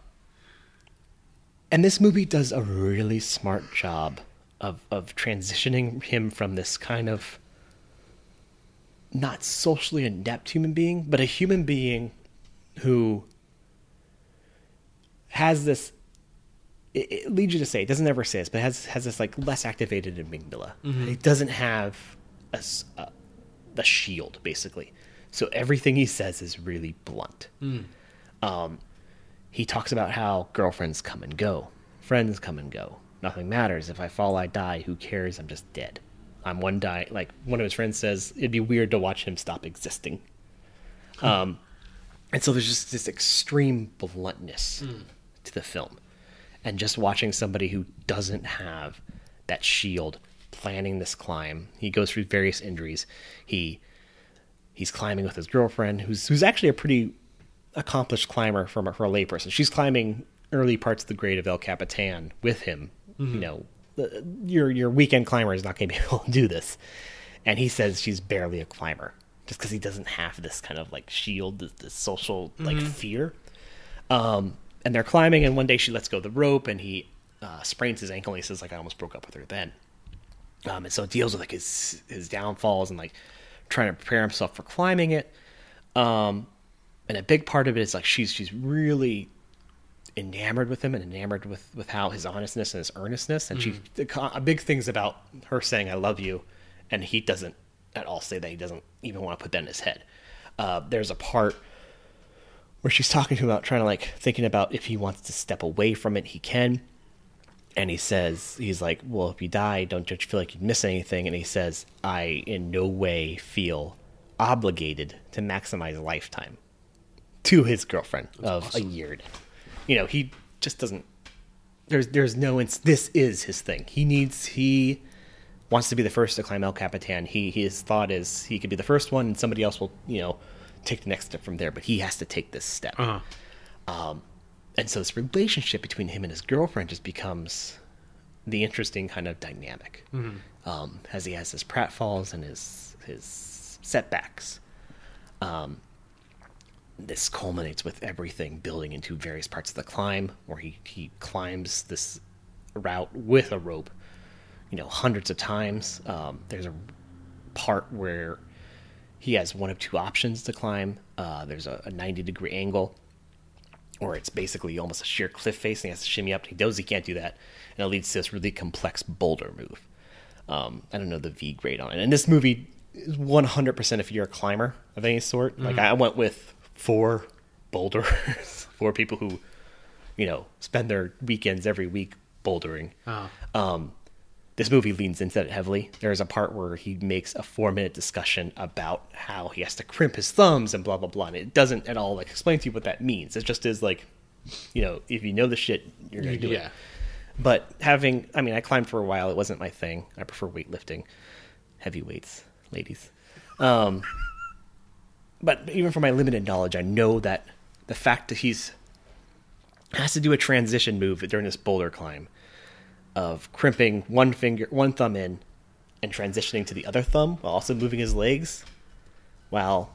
and this movie does a really smart job of of transitioning him from this kind of not socially adept human being, but a human being who has this. It, it leads you to say it doesn't ever say this, but has has this like less activated amygdala. Mhm. It doesn't have a shield basically, so everything he says is really blunt. Mm. Um, he talks about how girlfriends come and go, friends come and go. Nothing matters. If I fall, I die. Who cares? I'm just dead. I'm one die. Like one of his friends says, it'd be weird to watch him stop existing. Um, and so there's just this extreme bluntness Mm. to the film, and just watching somebody who doesn't have that shield planning this climb. He goes through various injuries. He he's climbing with his girlfriend, who's who's actually a pretty accomplished climber from a, for a layperson. She's climbing early parts of the grade of El Capitan with him. Mhm. You know, your your weekend climber is not going to be (laughs) able to do this. And he says she's barely a climber just because he doesn't have this kind of like shield, this, this social like Mhm. fear. Um, and they're climbing, and one day she lets go of the rope, and he uh, sprains his ankle. And he says like I almost broke up with her then. Um, and so it deals with like his his downfalls and like trying to prepare himself for climbing it. Um, and a big part of it is like she's she's really enamored with him and enamored with with how his honestness and his earnestness. And she the a big things about her saying "I love you," and he doesn't at all say that. He doesn't even want to put that in his head. Uh, there's a part where she's talking to him about trying to like thinking about if he wants to step away from it, he can. And he says, he's like, well, if you die, don't you feel like you'd miss anything? And he says, I in no way feel obligated to maximize lifetime to his girlfriend of a year. You know, he just doesn't. There's there's no. Ins- this is his thing. He needs. He wants to be the first to climb El Capitan. He his thought is he could be the first one, and somebody else will you know take the next step from there. But he has to take this step. Uh-huh. Um, and so this relationship between him and his girlfriend just becomes the interesting kind of dynamic. Mhm. Um, as he has his pratfalls and his his setbacks. Um, this culminates with everything building into various parts of the climb, where he, he climbs this route with a rope, you know, hundreds of times. Um, there's a part where he has one of two options to climb. Uh, there's a, a 90 degree angle, or it's basically almost a sheer cliff face, and he has to shimmy up. He knows he can't do that, and it leads to this really complex boulder move. Um, I don't know the V grade on it. And this movie is 100% if you're a climber of any sort. Like Mhm. I went with four boulders, (laughs) four people who, you know, spend their weekends every week bouldering. Oh. Um, this movie leans into that heavily. There's a part where he makes a four minute discussion about how he has to crimp his thumbs and blah blah blah. And it doesn't at all like explain to you what that means. It just is like, you know, if you know the shit, you're gonna do Yeah. it. But having, I mean, I climbed for a while. It wasn't my thing. I prefer weightlifting, heavy weights, ladies. Um, but even from my limited knowledge, I know that the fact that he's has to do a transition move during this boulder climb of crimping one finger, one thumb in, and transitioning to the other thumb while also moving his legs, while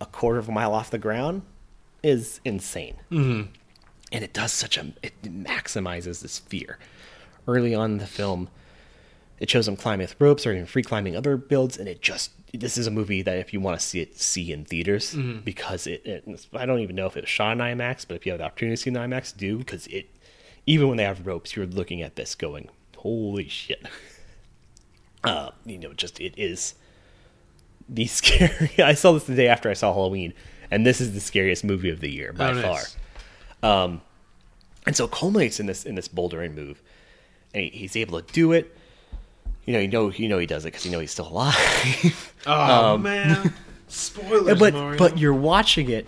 a quarter of a mile off the ground, is insane. Mhm. And it does such a it maximizes this fear. Early on in the film, it shows him climbing with ropes or even free climbing other builds, and it just this is a movie that if you want to see it, see in theaters Mhm. because it, it. I don't even know if it was shot in IMAX, but if you have the opportunity to see in IMAX, do because it. Even when they have ropes, you're looking at this going, "Holy shit!" (laughs) Uh, you know, just it is the (laughs) scary. I saw this the day after I saw Halloween, and this is the scariest movie of the year by Oh, far. Um, and so it culminates in this in this bouldering move, and he, he's able to do it. You know, you know, you know he does it because you know he's still alive. (laughs) Oh Um, man, (laughs) spoilers, but Mario. but you're watching it,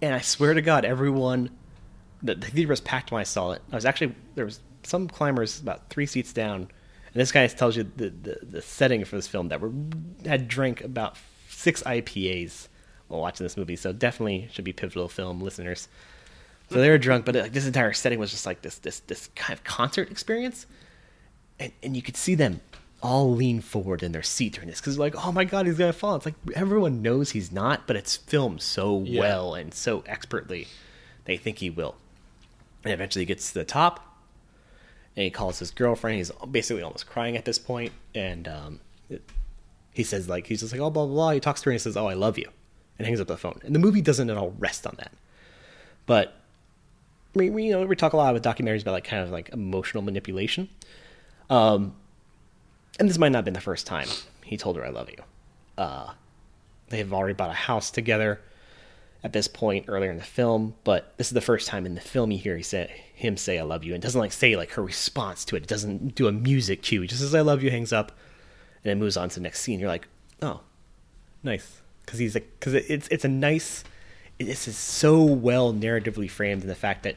and I swear to God, everyone, the, the theater was packed when I saw it. I was actually there was some climbers about three seats down, and this guy tells you the the, the setting for this film that we had drank about six IPAs while watching this movie, so definitely should be pivotal film listeners. So they were drunk, but like, this entire setting was just like this this this kind of concert experience, and and you could see them all lean forward in their seat during this because like oh my god he's gonna fall. It's like everyone knows he's not but it's filmed so Yeah. well and so expertly they think he will. And eventually he gets to the top and he calls his girlfriend. He's basically almost crying at this point and um, it, he says like he's just like oh blah blah blah. He talks to her and he says oh i love you and hangs up the phone. And the movie doesn't at all rest on that. But we, we, you know we talk a lot with documentaries about like kind of like emotional manipulation. Um and this might not have been the first time he told her I love you. Uh, they have already bought a house together at this point earlier in the film, but this is the first time in the film you hear he say, him say I love you, and doesn't like say like her response to it. It doesn't do a music cue. He just says I love you, hangs up, and it moves on to the next scene. You're like, oh, nice, because he's like, because it's it's a nice. This is so well narratively framed in the fact that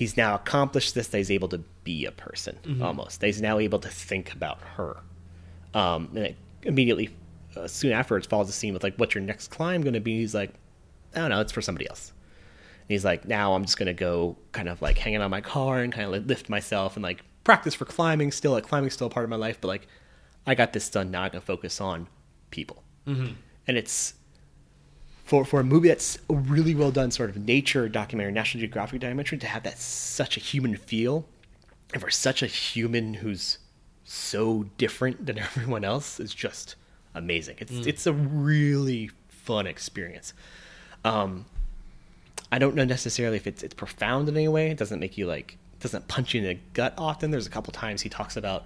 he's now accomplished this. That he's able to be a person Mhm. almost. That he's now able to think about her. Um, and it immediately uh, soon afterwards follows the scene with like what's your next climb going to be? He's like i don't know it's for somebody else. And he's like now i'm just going to go kind of like hang out on my car and kind of like lift myself and like practice for climbing still. Like climbing's still a part of my life but like i got this done. Now i can focus on people. Mhm. and it's for for a movie that's a really well done sort of nature documentary, National Geographic documentary, to have that such a human feel, and for such a human who's so different than (laughs) everyone else is just amazing. It's Mm. it's a really fun experience. Um, I don't know necessarily if it's it's profound in any way. It doesn't make you like doesn't punch you in the gut often. There's a couple times he talks about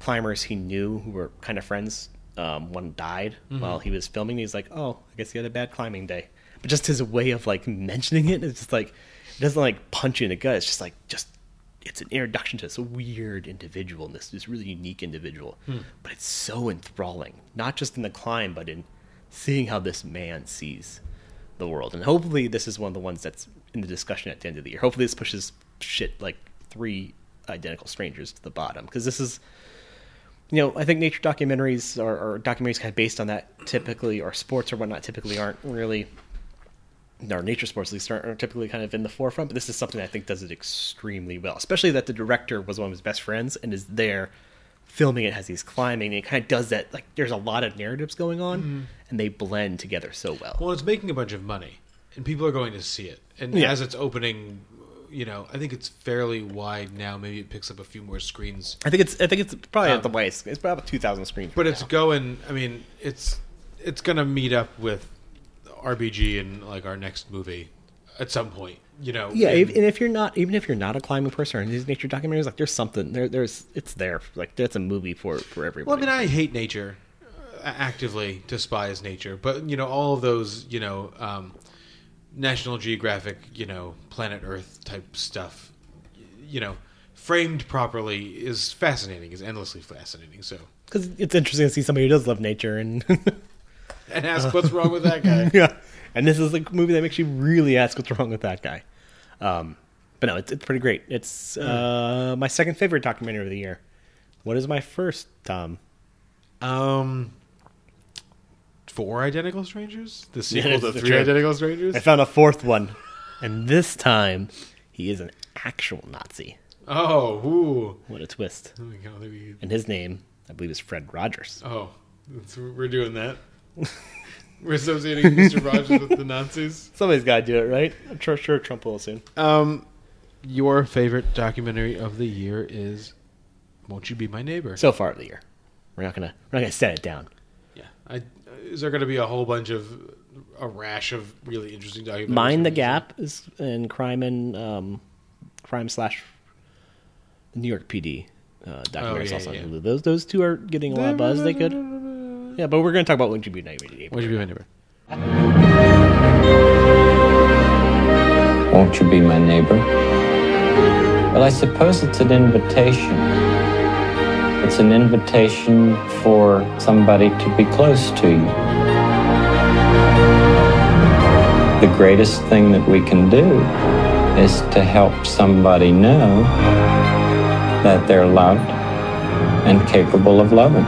climbers he knew who were kind of friends. Um, one died Mhm. while he was filming. He's like, "Oh, I guess he had a bad climbing day." But just his way of like mentioning it, it's just like it doesn't like punch you in the gut. It's just like just it's an introduction to this weird individual, and this this really unique individual. Hmm. But it's so enthralling, not just in the climb, but in seeing how this man sees the world. And hopefully, this is one of the ones that's in the discussion at the end of the year. Hopefully, this pushes shit like three identical strangers to the bottom because this is you know, I think nature documentaries or, or documentaries kind of based on that typically, or sports or whatnot, typically aren't really, or nature sports at least aren't, typically kind of in the forefront. But this is something I think does it extremely well, especially that the director was one of his best friends and is there filming it as he's climbing. And it kind of does that. Like, there's a lot of narratives going on, Mhm. and they blend together so well. Well, it's making a bunch of money, and people are going to see it. And Yeah. as it's opening, you know, I think it's fairly wide now. Maybe it picks up a few more screens. I think it's I think it's probably Um, at the widest. It's probably two thousand screens. But right it's now. going. I mean, it's it's going to meet up with RBG and like our next movie at some point. You know. Yeah, and- if- and if you're not, even if you're not a climbing person or in these nature documentaries, like there's something there. There's it's there. Like that's a movie for for everyone. Well, I mean, I hate nature, uh, actively despise nature, but you know, all of those, you know, um, National Geographic, you know, Planet Earth type stuff, you know, framed properly is fascinating, is endlessly fascinating. So, because it's interesting to see somebody who does love nature and (laughs) and ask what's wrong with that guy. (laughs) yeah, and this is a movie that makes you really ask what's wrong with that guy. Um, but no, it's it's pretty great. It's uh, my second favorite documentary of the year. What is my first, Tom? Um, four identical strangers. The sequel to Three true. Identical Strangers. I found a fourth one, and this time he is an actual Nazi. Oh, ooh. What a twist! Oh my God, And his name, I believe, is Fred Rogers. Oh, we're doing that. (laughs) we're associating Mr. (laughs) Rogers with the Nazis. Somebody's got to do it, right? I'm sure, sure Trump will soon. Um, your favorite documentary of the year is Won't you be my neighbor? So far of the year, we're not gonna we're not gonna set it down. Yeah. I, is there going to be a whole bunch of a rash of really interesting documentaries? Mind the Gap is and crime and um, crime slash New York PD uh, documentaries yeah, also on yeah. Hulu. Those those two are getting a lot of buzz. They could. Yeah, but we're going to talk about Won't You Be My Neighbor. Won't you be my neighbor? Won't you be my neighbor? Well, I suppose it's an invitation. It's an invitation for somebody to be close to you. The greatest thing that we can do is to help somebody know that they're loved and capable of loving.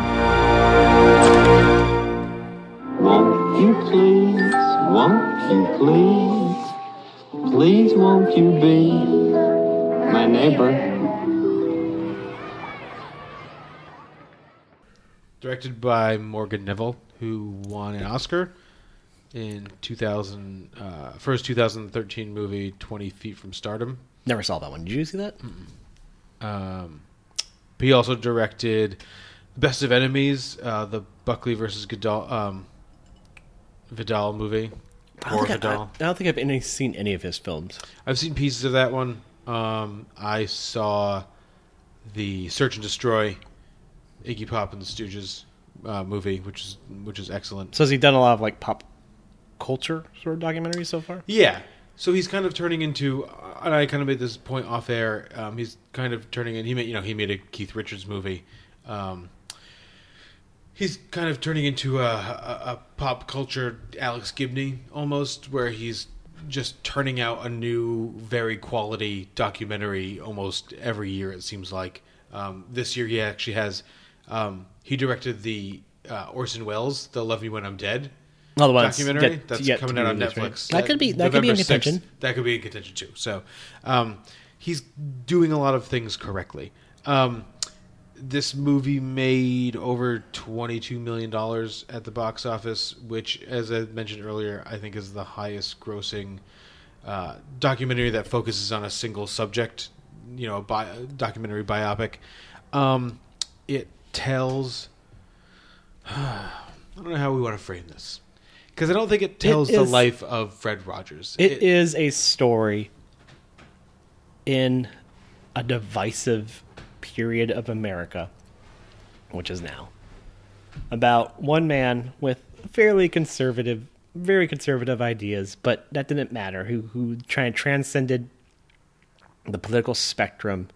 Won't you please, won't you please, please won't you be my neighbor? Directed by Morgan Neville, who won an Oscar in 2000 uh, his 2013 movie 20 Feet from Stardom. Never saw that one. Did you see that? Um, he also directed The Best of Enemies, uh, the Buckley versus Vidal, um, Vidal movie. I don't, think I, I. I don't think I've any, seen any of his films. I've seen pieces of that one. Um, I saw the Search and Destroy Iggy Pop and the Stooges uh, movie, which is which is excellent. So has he done a lot of like pop culture sort of documentaries so far? Yeah. So he's kind of turning into, and I kind of made this point off air. Um, he's kind of turning in. He made, you know, he made a Keith Richards movie. Um, he's kind of turning into a, a, a pop culture Alex Gibney almost, where he's just turning out a new, very quality documentary almost every year. It seems like um, this year he actually has. Um, he directed the uh, Orson Welles, "They'll Love Me When I'm Dead." The one documentary yet- that's yet coming out on released, right? Netflix. That could be- that could be in November 6th. contention. That could be in contention too. So, um, he's doing a lot of things correctly. Um, this movie made over twenty-two million dollars at the box office, which, as I mentioned earlier, I think is the highest-grossing uh, documentary that focuses on a single subject. You know, a bi- documentary biopic. Um, it tells. (sighs) I don't know how we want to frame this because I don't think it tells the life of Fred Rogers. it is a story in a divisive period of America, which is now, about one man with fairly conservative, very conservative ideas, but that didn't matter. Who who tried transcended the political spectrum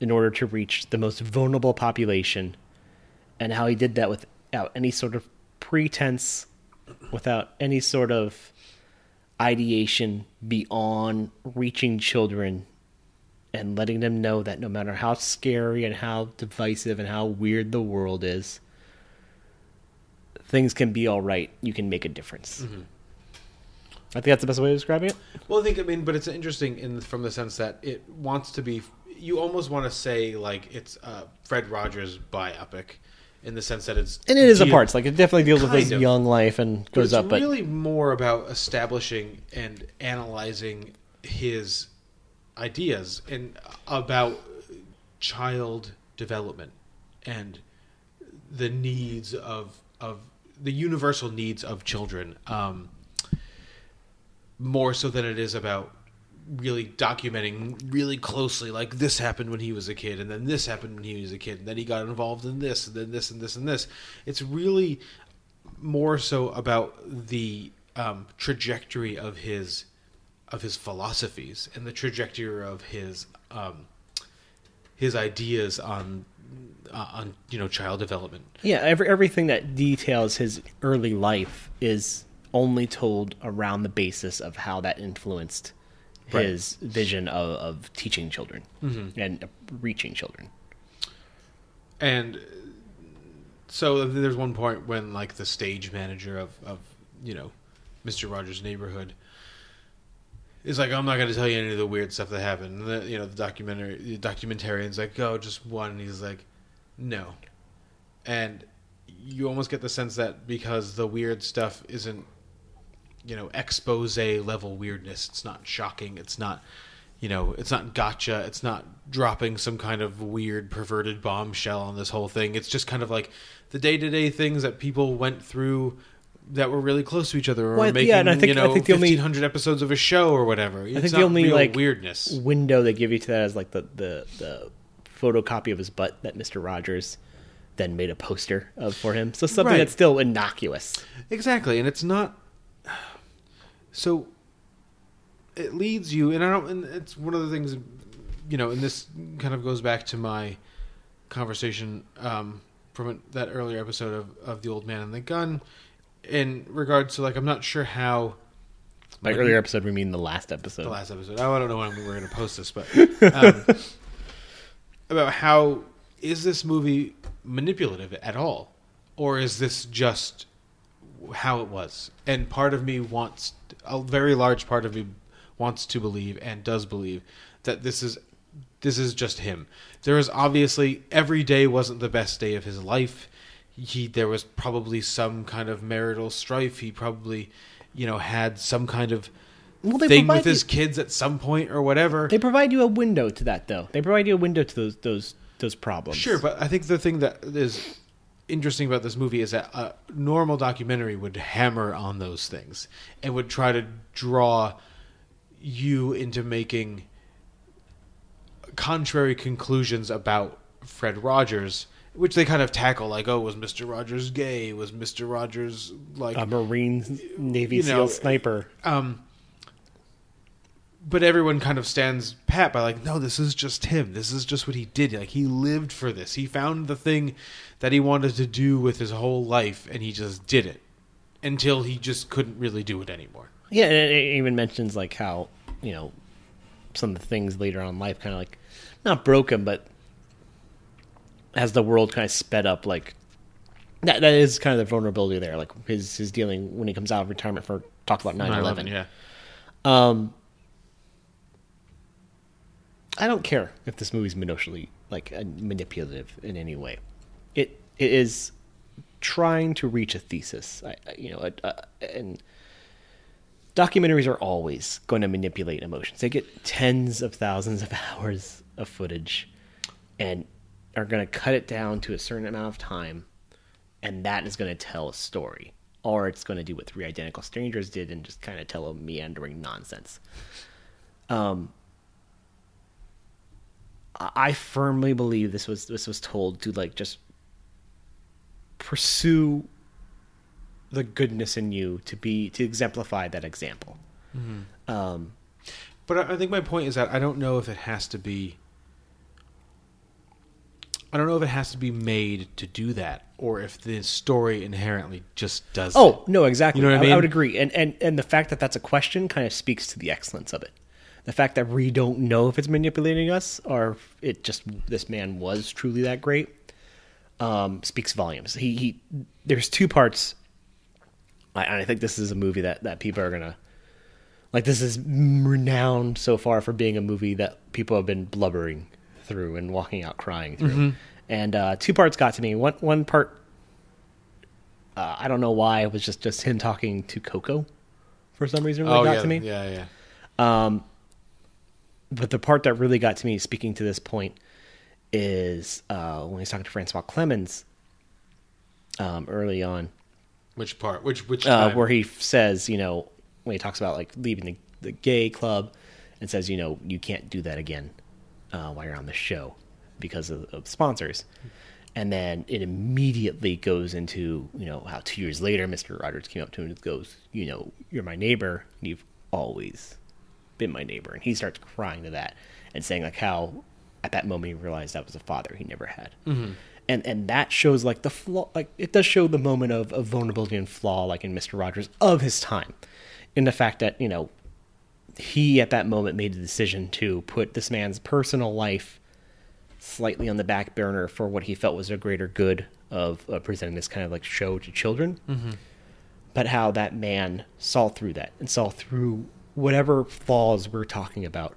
in order to reach the most vulnerable population, and how he did that without any sort of pretense, without any sort of ideation beyond reaching children and letting them know that no matter how scary and how divisive and how weird the world is, things can be all right. You can make a difference. Mhm. I think that's the best way of describing it. Well, I think I mean, but it's interesting in from the sense that it wants to be. You almost want to say like it's a Fred Rogers biopic, in the sense that it's And it is a deal- parts. Like it definitely deals with his of. young life and goes up. But really more about establishing and analyzing his ideas and about child development and the needs of of the universal needs of children um, more so than it is about really documenting really closely like this happened when he was a kid and then this happened when he was a kid and then he got involved in this and then this and this and this. It's really more so about the um, trajectory of his of his philosophies and the trajectory of his um, his ideas on uh, on you know child development. Yeah, every everything that details his early life is only told around the basis of how that influenced Right. his vision of, of teaching children Mhm. and reaching children. And so there's one point when like the stage manager of, of you know Mr. Rogers' neighborhood is like, I'm not going to tell you any of the weird stuff that happened. And the, you know, the documentary, the documentarian's like, oh, just one. And he's like, no. And you almost get the sense that because the weird stuff isn't, you know, expose level weirdness. It's not shocking. It's not, you know, it's not gotcha. It's not dropping some kind of weird perverted bombshell on this whole thing. It's just kind of like the day to day things that people went through that were really close to each other, or Well, making yeah, and I think- you know I think the only- fifteen hundred episodes of a show or whatever. It's I think not the only like weirdness. window they give you to that is like the the the photocopy of his butt that Mister Rogers then made a poster of for him. So something Right. that's still innocuous. Exactly, and it's not. (sighs) So it leads you, and I don't. And it's one of the things, you know, and this kind of goes back to my conversation um, from that earlier episode of of the old man and the gun, in regards to like I'm not sure how. By earlier episode, we mean the last episode. The last episode. Oh, I don't know when we're going to post this, but (laughs) um, about how is this movie manipulative at all, or is this just how it was? And part of me wants a very large part of me wants to believe and does believe that this is this is just him. There is obviously every day wasn't the best day of his life. He there was probably some kind of marital strife. He probably you know had some kind of Well, they thing with his you- kids at some point or whatever. They provide you a window to that, though. They provide you a window to those those those problems. Sure, but I think the thing that is interesting about this movie is that a normal documentary would hammer on those things and would try to draw you into making contrary conclusions about Fred Rogers, which they kind of tackle like, oh, was Mr. Rogers gay? Was Mr. Rogers like a Marine Navy SEAL know, sniper. Um, but everyone kind of stands pat by like, no, this is just him. This is just what he did. Like he lived for this. He found the thing that he wanted to do with his whole life, and he just did it until he just couldn't really do it anymore. Yeah, and it even mentions like how you know some of the things later on in life kind of like not broken but as the world kind of sped up, like that that is kind of the vulnerability there. Like his his dealing when he comes out of retirement for talk about 9-11. 9/11, yeah. Um, I don't care if this movie's manipulatively like uh, manipulative in any way. It it is trying to reach a thesis. I, you know, uh, uh, and documentaries are always going to manipulate emotions. They get tens of thousands of (laughs) hours of footage and are going to cut it down to a certain amount of time, and that is going to tell a story. Or it's going to do what Three Identical Strangers did and just kind of tell a meandering nonsense. Um, I firmly believe this was this was told to like just pursue the goodness in you to be to exemplify that example. Mhm. Um, But I I think my point is that I don't know if it has to be. I don't know if it has to be made to do that, or if the story inherently just does. Oh no, exactly. You know what I, I, mean? I would agree, and and and the fact that that's a question kind of speaks to the excellence of it. The fact that we don't know if it's manipulating us or if it just this man was truly that great um, speaks volumes. He he. There's two parts. I, I think this is a movie that that people are gonna like. This is renowned so far for being a movie that people have been blubbering through and walking out crying through. Mhm. And uh, two parts got to me. One one part uh, I don't know why it was just just him talking to Koko for some reason really Oh, got yeah, to me. yeah, yeah. Um, but the part that really got to me, speaking to this point, is uh, when he's talking to Francois Clemmons um, early on. Which part? Which which uh, where he says, you know, when he talks about like leaving the, the gay club, and says, you know, you can't do that again uh, while you're on the show because of, of sponsors. And then it immediately goes into, you know, how two years later, Mr. Rogers came up to him and goes, you know, you're my neighbor, and you've always been my neighbor. And he starts crying to that and saying, like, how at that moment he realized that was a father he never had. Mhm. And and that shows like the flaw, like it does show the moment of, of vulnerability and flaw, like in Mr. Rogers of his time, in the fact that you know he at that moment made the decision to put this man's personal life slightly on the back burner for what he felt was a greater good of uh, presenting this kind of like show to children. Mhm. But how that man saw through that and saw through whatever flaws we're talking about,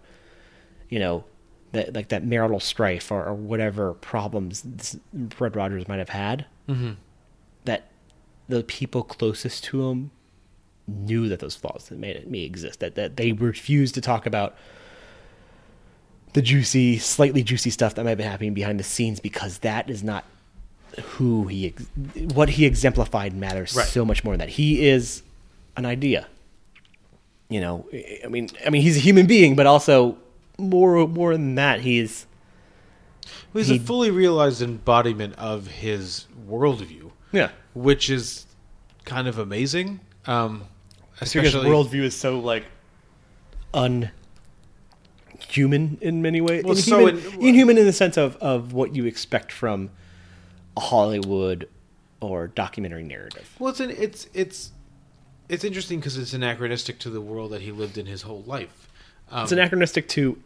you know, that like that marital strife or, or whatever problems this, Fred Rogers might have had. Mhm. That the people closest to him knew that those flaws that made it may exist. That that they refused to talk about the juicy, slightly juicy stuff that might be happening behind the scenes because that is not who he ex- what he exemplified matters Right. so much more than that. He is an idea. You know, I mean, I mean, he's a human being, but also more more than that, he's Well, he's he- a fully realized embodiment of his worldview. Yeah. which is kind of amazing. Um, especially especially worldview is so like unhuman in many ways. Well, so inhuman, in- inhuman in the sense of of what you expect from a Hollywood or documentary narrative. Well, it's an, it's it's it's interesting because it's anachronistic to the world that he lived in his whole life. Um, it's anachronistic to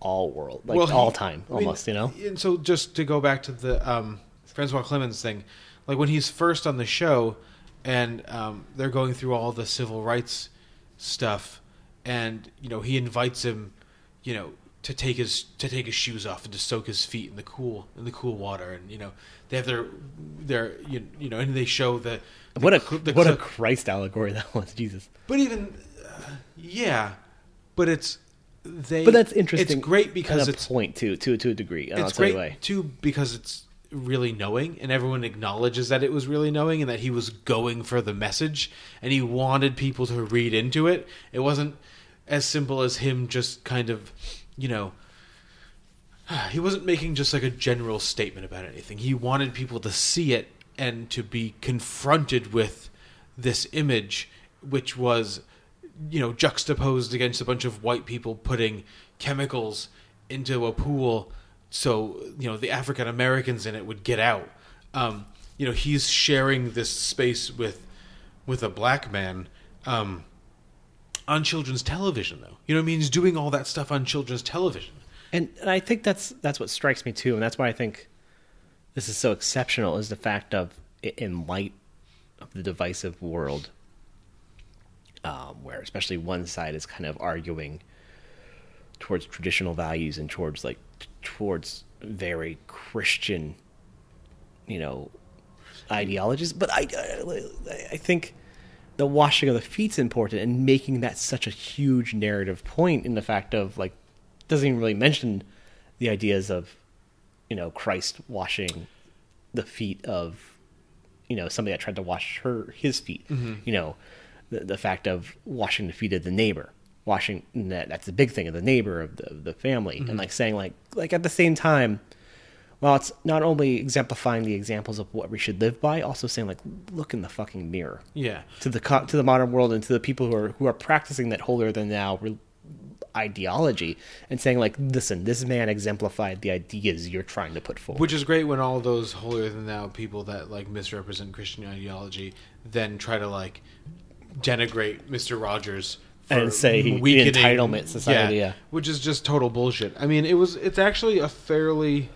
all world, like well, he- all time, I mean, almost. You know, And so, just to go back to the um, Francois Clemmons thing, like when he's first on the show, and um, they're going through all the civil rights stuff, and you know he invites him, you know, to take his to take his shoes off and to soak his feet in the cool in the cool water, and you know they have their their you, you know, and they show the what a the what a Christ allegory that was. Jesus, but even uh, yeah, but it's they. but that's interesting. It's great because it's point to to to a degree. and I'll it's great why. too because it's really knowing and everyone acknowledges that it was really knowing and that he was going for the message and he wanted people to read into it it wasn't as simple as him just kind of you know (sighs) he wasn't making just like a general statement about anything he wanted people to see it and to be confronted with this image which was you know juxtaposed against a bunch of white people putting chemicals into a pool so you know the African Americans in it would get out. Um, you know he's sharing this space with with a black man um, on children's television though. You know what I mean? He's doing all that stuff on children's television. and and I think that's that's what strikes me too, and that's why I think this is so exceptional is the fact of in light of the divisive world, um, where especially one side is kind of arguing towards traditional values and towards like towards very Christian, you know, ideologies. But I I, I think the washing of the feet's important and making that such a huge narrative point in the fact of like doesn't even really mention the ideas of you know Christ washing the feet of you know somebody that tried to wash her his feet Mhm. you know the, the fact of washing the feet of the neighbor washing that that's the big thing of the neighbor of the, the family Mhm. and like saying like like at the same time well it's not only exemplifying the examples of what we should live by also saying like look in the fucking mirror Yeah. to the co- to the modern world and to the people who are who are practicing that holier than thou ideology and saying like listen this man exemplified the ideas you're trying to put forward Which is great when all those holier than thou people that like misrepresent Christian ideology then try to like denigrate Mr. Rogers And say he- weakening- entitlement society, yeah. which is just total bullshit. I mean, it was it's actually a fairly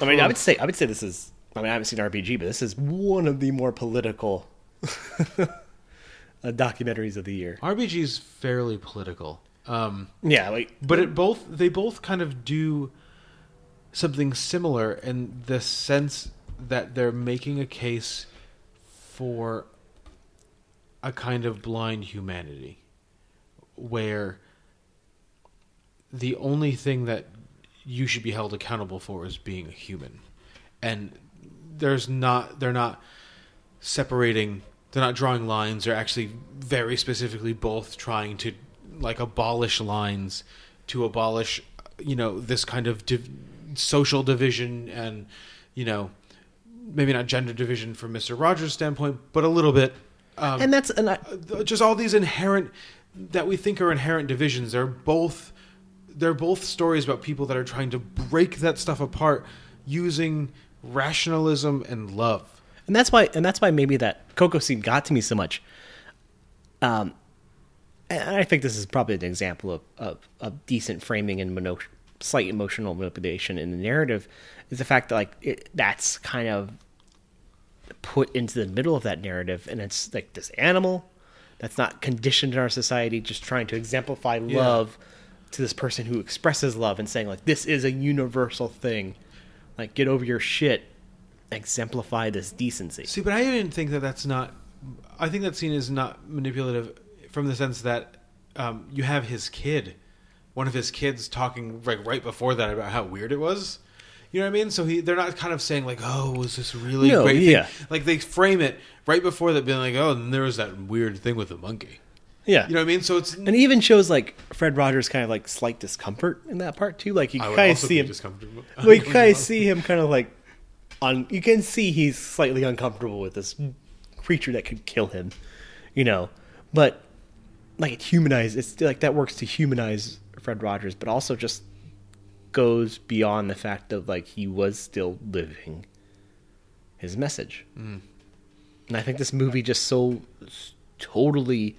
I mean, I would say I would say this is. I mean, I haven't seen RBG, but this is one of the more political (laughs) documentaries of the year. RBG is fairly political. Um, Yeah, like- but it both they both kind of do something similar in the sense that they're making a case for a kind of blind humanity where the only thing that you should be held accountable for is being a human. And there's not they're not separating they're not drawing lines. They're actually very specifically both trying to like abolish lines to abolish you know this kind of div- social division and you know maybe not gender division from Mr. Rogers' standpoint but a little bit um, And that's and I, just all these inherent that we think are inherent divisions they're both they're both stories about people that are trying to break that stuff apart using rationalism and love and that's why and that's why maybe that Koko scene got to me so much. Um, and I think this is probably an example of of, of decent framing and mono, slight emotional manipulation in the narrative is the fact that like it, that's kind of put into the middle of that narrative, and it's like this animal that's not conditioned in our society, just trying to exemplify Yeah. love to this person who expresses love and saying like this is a universal thing, like get over your shit, exemplify this decency. See, but I even think that that's not. I think that scene is not manipulative from the sense that um, you have his kid one of his kids talking like right before that about how weird it was. You know what I mean? So he they're not kind of saying like, "Oh, was this really No, great?" yeah. Thing? Like they frame it right before that, being like, "Oh, and there was that weird thing with the monkey." Yeah. You know what I mean? So it's And it even shows like Fred Rogers kind of like slight discomfort in that part too. Like you kind of (laughs) see him. you kind of see him kind of like on. You can see he's slightly uncomfortable with this creature that could kill him. You know, but like it humanizes. It's like that works to humanize Fred Rogers, but also just goes beyond the fact of like he was still living his message. Mm. And I think this movie just so totally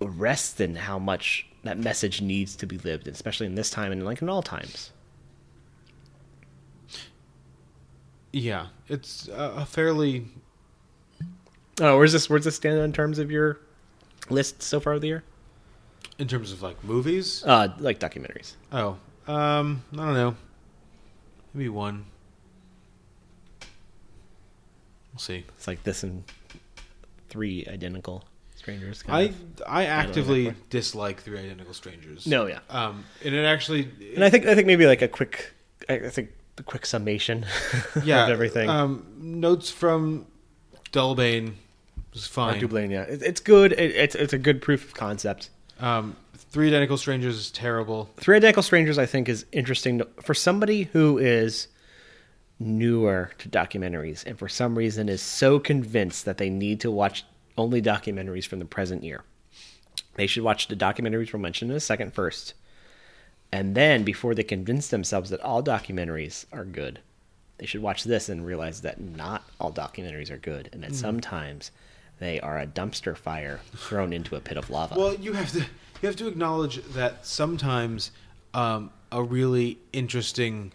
rests in how much that message needs to be lived, especially in this time and like in all times. yeah, it's a, a fairly Oh, where's this? Where's this stand in terms of your list so far of the year? in terms of like movies. Uh, like documentaries. Oh, um, I don't know. Maybe one. We'll see. It's like this and three identical strangers. I of. I actively part. dislike Three Identical Strangers. No, yeah. Um, and it actually, and I think I think maybe like a quick, I I think a quick summation (laughs) yeah, of everything. Um, notes from Dunblane was fine. Dunblane, yeah, it, it's good. It, it's it's a good proof of concept. Um, Three Identical Strangers is terrible. Three Identical Strangers, I think, is interesting to, for somebody who is newer to documentaries and for some reason is so convinced that they need to watch only documentaries from the present year. They should watch the documentaries we'll mention in a second first. And then, before they convince themselves that all documentaries are good, they should watch this and realize that not all documentaries are good and that Mm. sometimes they are a dumpster fire thrown into a pit of lava. Well, you have to you have to acknowledge that sometimes um, a really interesting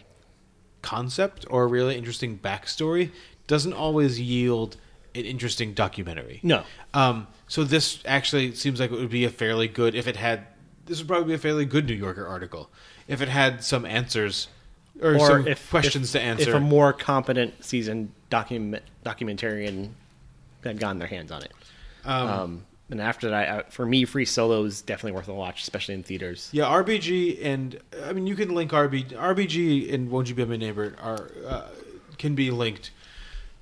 concept or a really interesting backstory doesn't always yield an interesting documentary. No. Um, so this actually seems like it would be a fairly good if it had. This would probably be a fairly good New Yorker article if it had some answers or, some questions if- to answer. If a more competent seasoned document documentarian had gotten their hands on it. Um, Um, and after that, I, for me, Free Solo is definitely worth a watch, especially in theaters. Yeah, RBG and I mean you can link RB, RBG and Won't You Be My Neighbor are uh, can be linked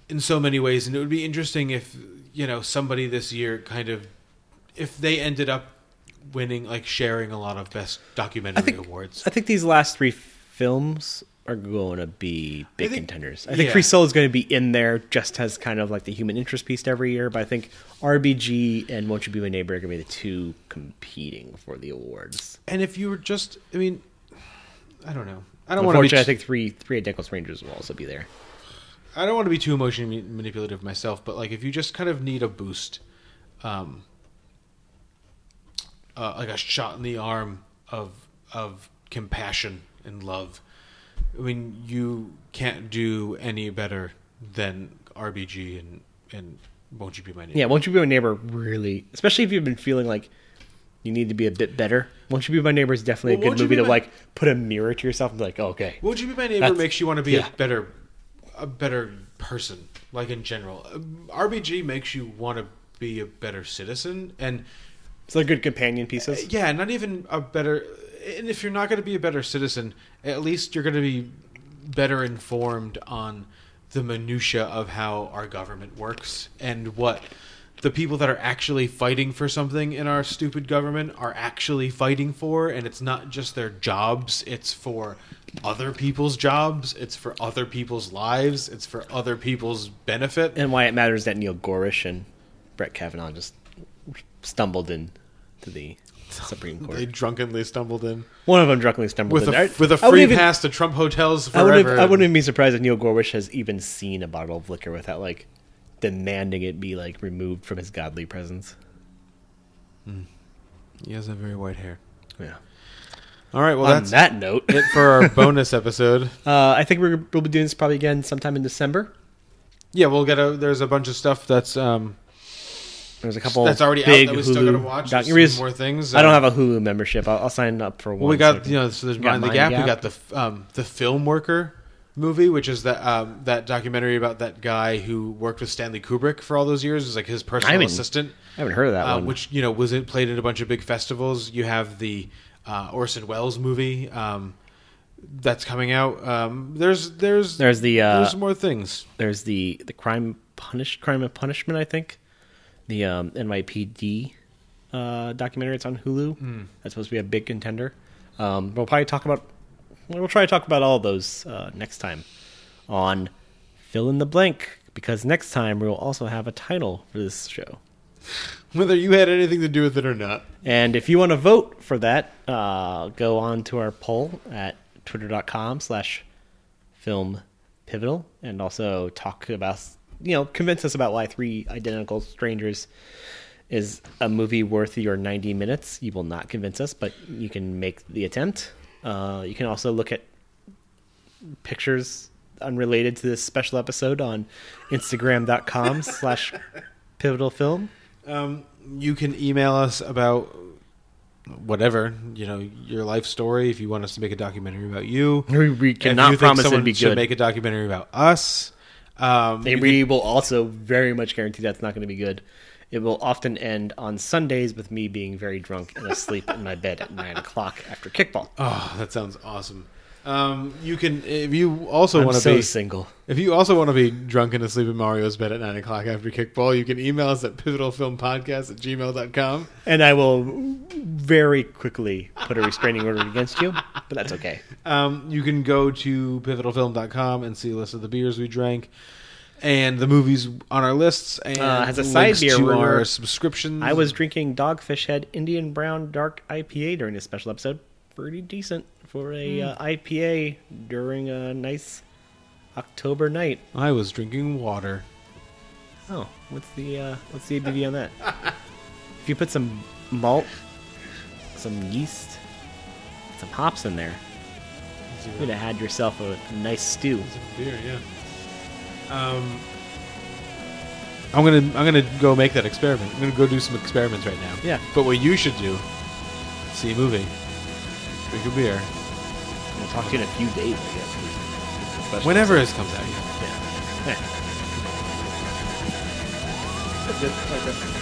in so many ways, and it would be interesting if you know somebody this year kind of if they ended up winning like sharing a lot of best documentary awards. I think these last three films are going to be big think- contenders. I think yeah. Free Solo is going to be in there just as kind of like the human interest piece every year, but I think RBG and Won't You Be My Neighbor are going to be the two competing for the awards. And if you were just, I mean, I don't know. I don't want to be. I think three three identical strangers will also be there. I don't want to be too emotionally manipulative myself, but like if you just kind of need a boost, um, uh, like a shot in the arm of of compassion and love, I mean, you can't do any better than RBG and and won't you be my neighbor? Yeah, Won't You Be My Neighbor really, especially if you've been feeling like you need to be a bit better. Won't You Be My Neighbor is definitely Well, a good movie to My- like put a mirror to yourself and be like, oh, okay. Won't you be my neighbor That's- makes you want to be yeah. a better a better person, like in general. Um, RBG makes you want to be a better citizen, and It's like good companion pieces. yeah, not even a better. And if you're not going to be a better citizen, at least you're going to be better informed on the minutia of how our government works and what the people that are actually fighting for something in our stupid government are actually fighting for and it's not just their jobs it's for other people's jobs it's for other people's lives it's for other people's benefit. And why it matters that Neil Gorsuch and Brett Kavanaugh just stumbled into the Supreme Court. they drunkenly stumbled in One of them drunkenly stumbled with in. a, I- with a I wouldn't free even- pass to Trump hotels I wouldn't, forever I wouldn't even be surprised if Neil Gorsuch has even seen a bottle of liquor without like demanding it be like removed from his godly presence. he has a very white hair Yeah. all right well On that's that note, it for our (laughs) bonus episode Uh, I think we're, we'll be doing this probably again sometime in December. Yeah, we'll get a. There's a bunch of stuff that's um. There's a couple that's already out big that we Hulu still got to watch. There's documentaries. more things. I don't have a Hulu membership. I'll, I'll sign up for one. Well, we got can- you know. So there's Mind the Gap. Gap. We got the um the Filmworker movie, which is that um that documentary about that guy who worked with Stanley Kubrick for all those years. Is like his personal haven't- assistant. I haven't heard of that uh, one. Which you know was it played at a bunch of big festivals. You have the uh, Orson Welles movie um, that's coming out. Um, there's there's There's the uh, there's more things. There's the the crime punish crime of punishment. I think the um, NYPD uh, documentary. It's on Hulu. Hmm. That's supposed to be a big contender. Um, we'll probably talk about. We'll try to talk about all those uh, next time on fill in the blank because next time we will also have a title for this show. (laughs) Whether you had anything to do with it or not. And if you want to vote for that, uh, go on to our poll at twitter.com slash film pivotal and also talk about, you know, convince us about why Three Identical Strangers is a movie worth your 90 minutes. You will not convince us, but you can make the attempt. Uh, you can also look at pictures unrelated to this special episode on instagram.com (laughs) slash pivotal film. Um, you can email us about whatever you know your life story. If you want us to make a documentary about you, We- we If cannot you think promise it'd someone be should good. Make a documentary about us. Um, And we will also very much guarantee that's not going to be good. It will often end on Sundays with me being very drunk and asleep in my bed at nine o'clock after kickball. Oh, that sounds awesome. Um, you can if you also I'm want to so be single. If you also want to be drunk and asleep in Mario's bed at nine o'clock after kickball, you can email us at pivotalfilmpodcast at gmail.com. And I will very quickly put a restraining order against you, but that's okay. Um, you can go to pivotalfilm.com and see a list of the beers we drank and the movies on our lists and Uh, has a side beer to our subscriptions. I was drinking Dogfish Head Indian Brown Dark IPA during this special episode. Pretty decent for a Mm. uh, IPA during a nice October night. I was drinking water. Oh, what's the uh, what's the ABV on that? if you put some malt, some yeast, some hops in there, you would have had yourself a, a nice stew. beer, yeah. Um, I'm gonna I'm gonna go make that experiment. I'm gonna go do some experiments right now. Yeah. But what you should do, see a movie, drink a beer, We'll talk to you in a few days, I guess. Whenever it comes out. Yeah. Yeah. (laughs)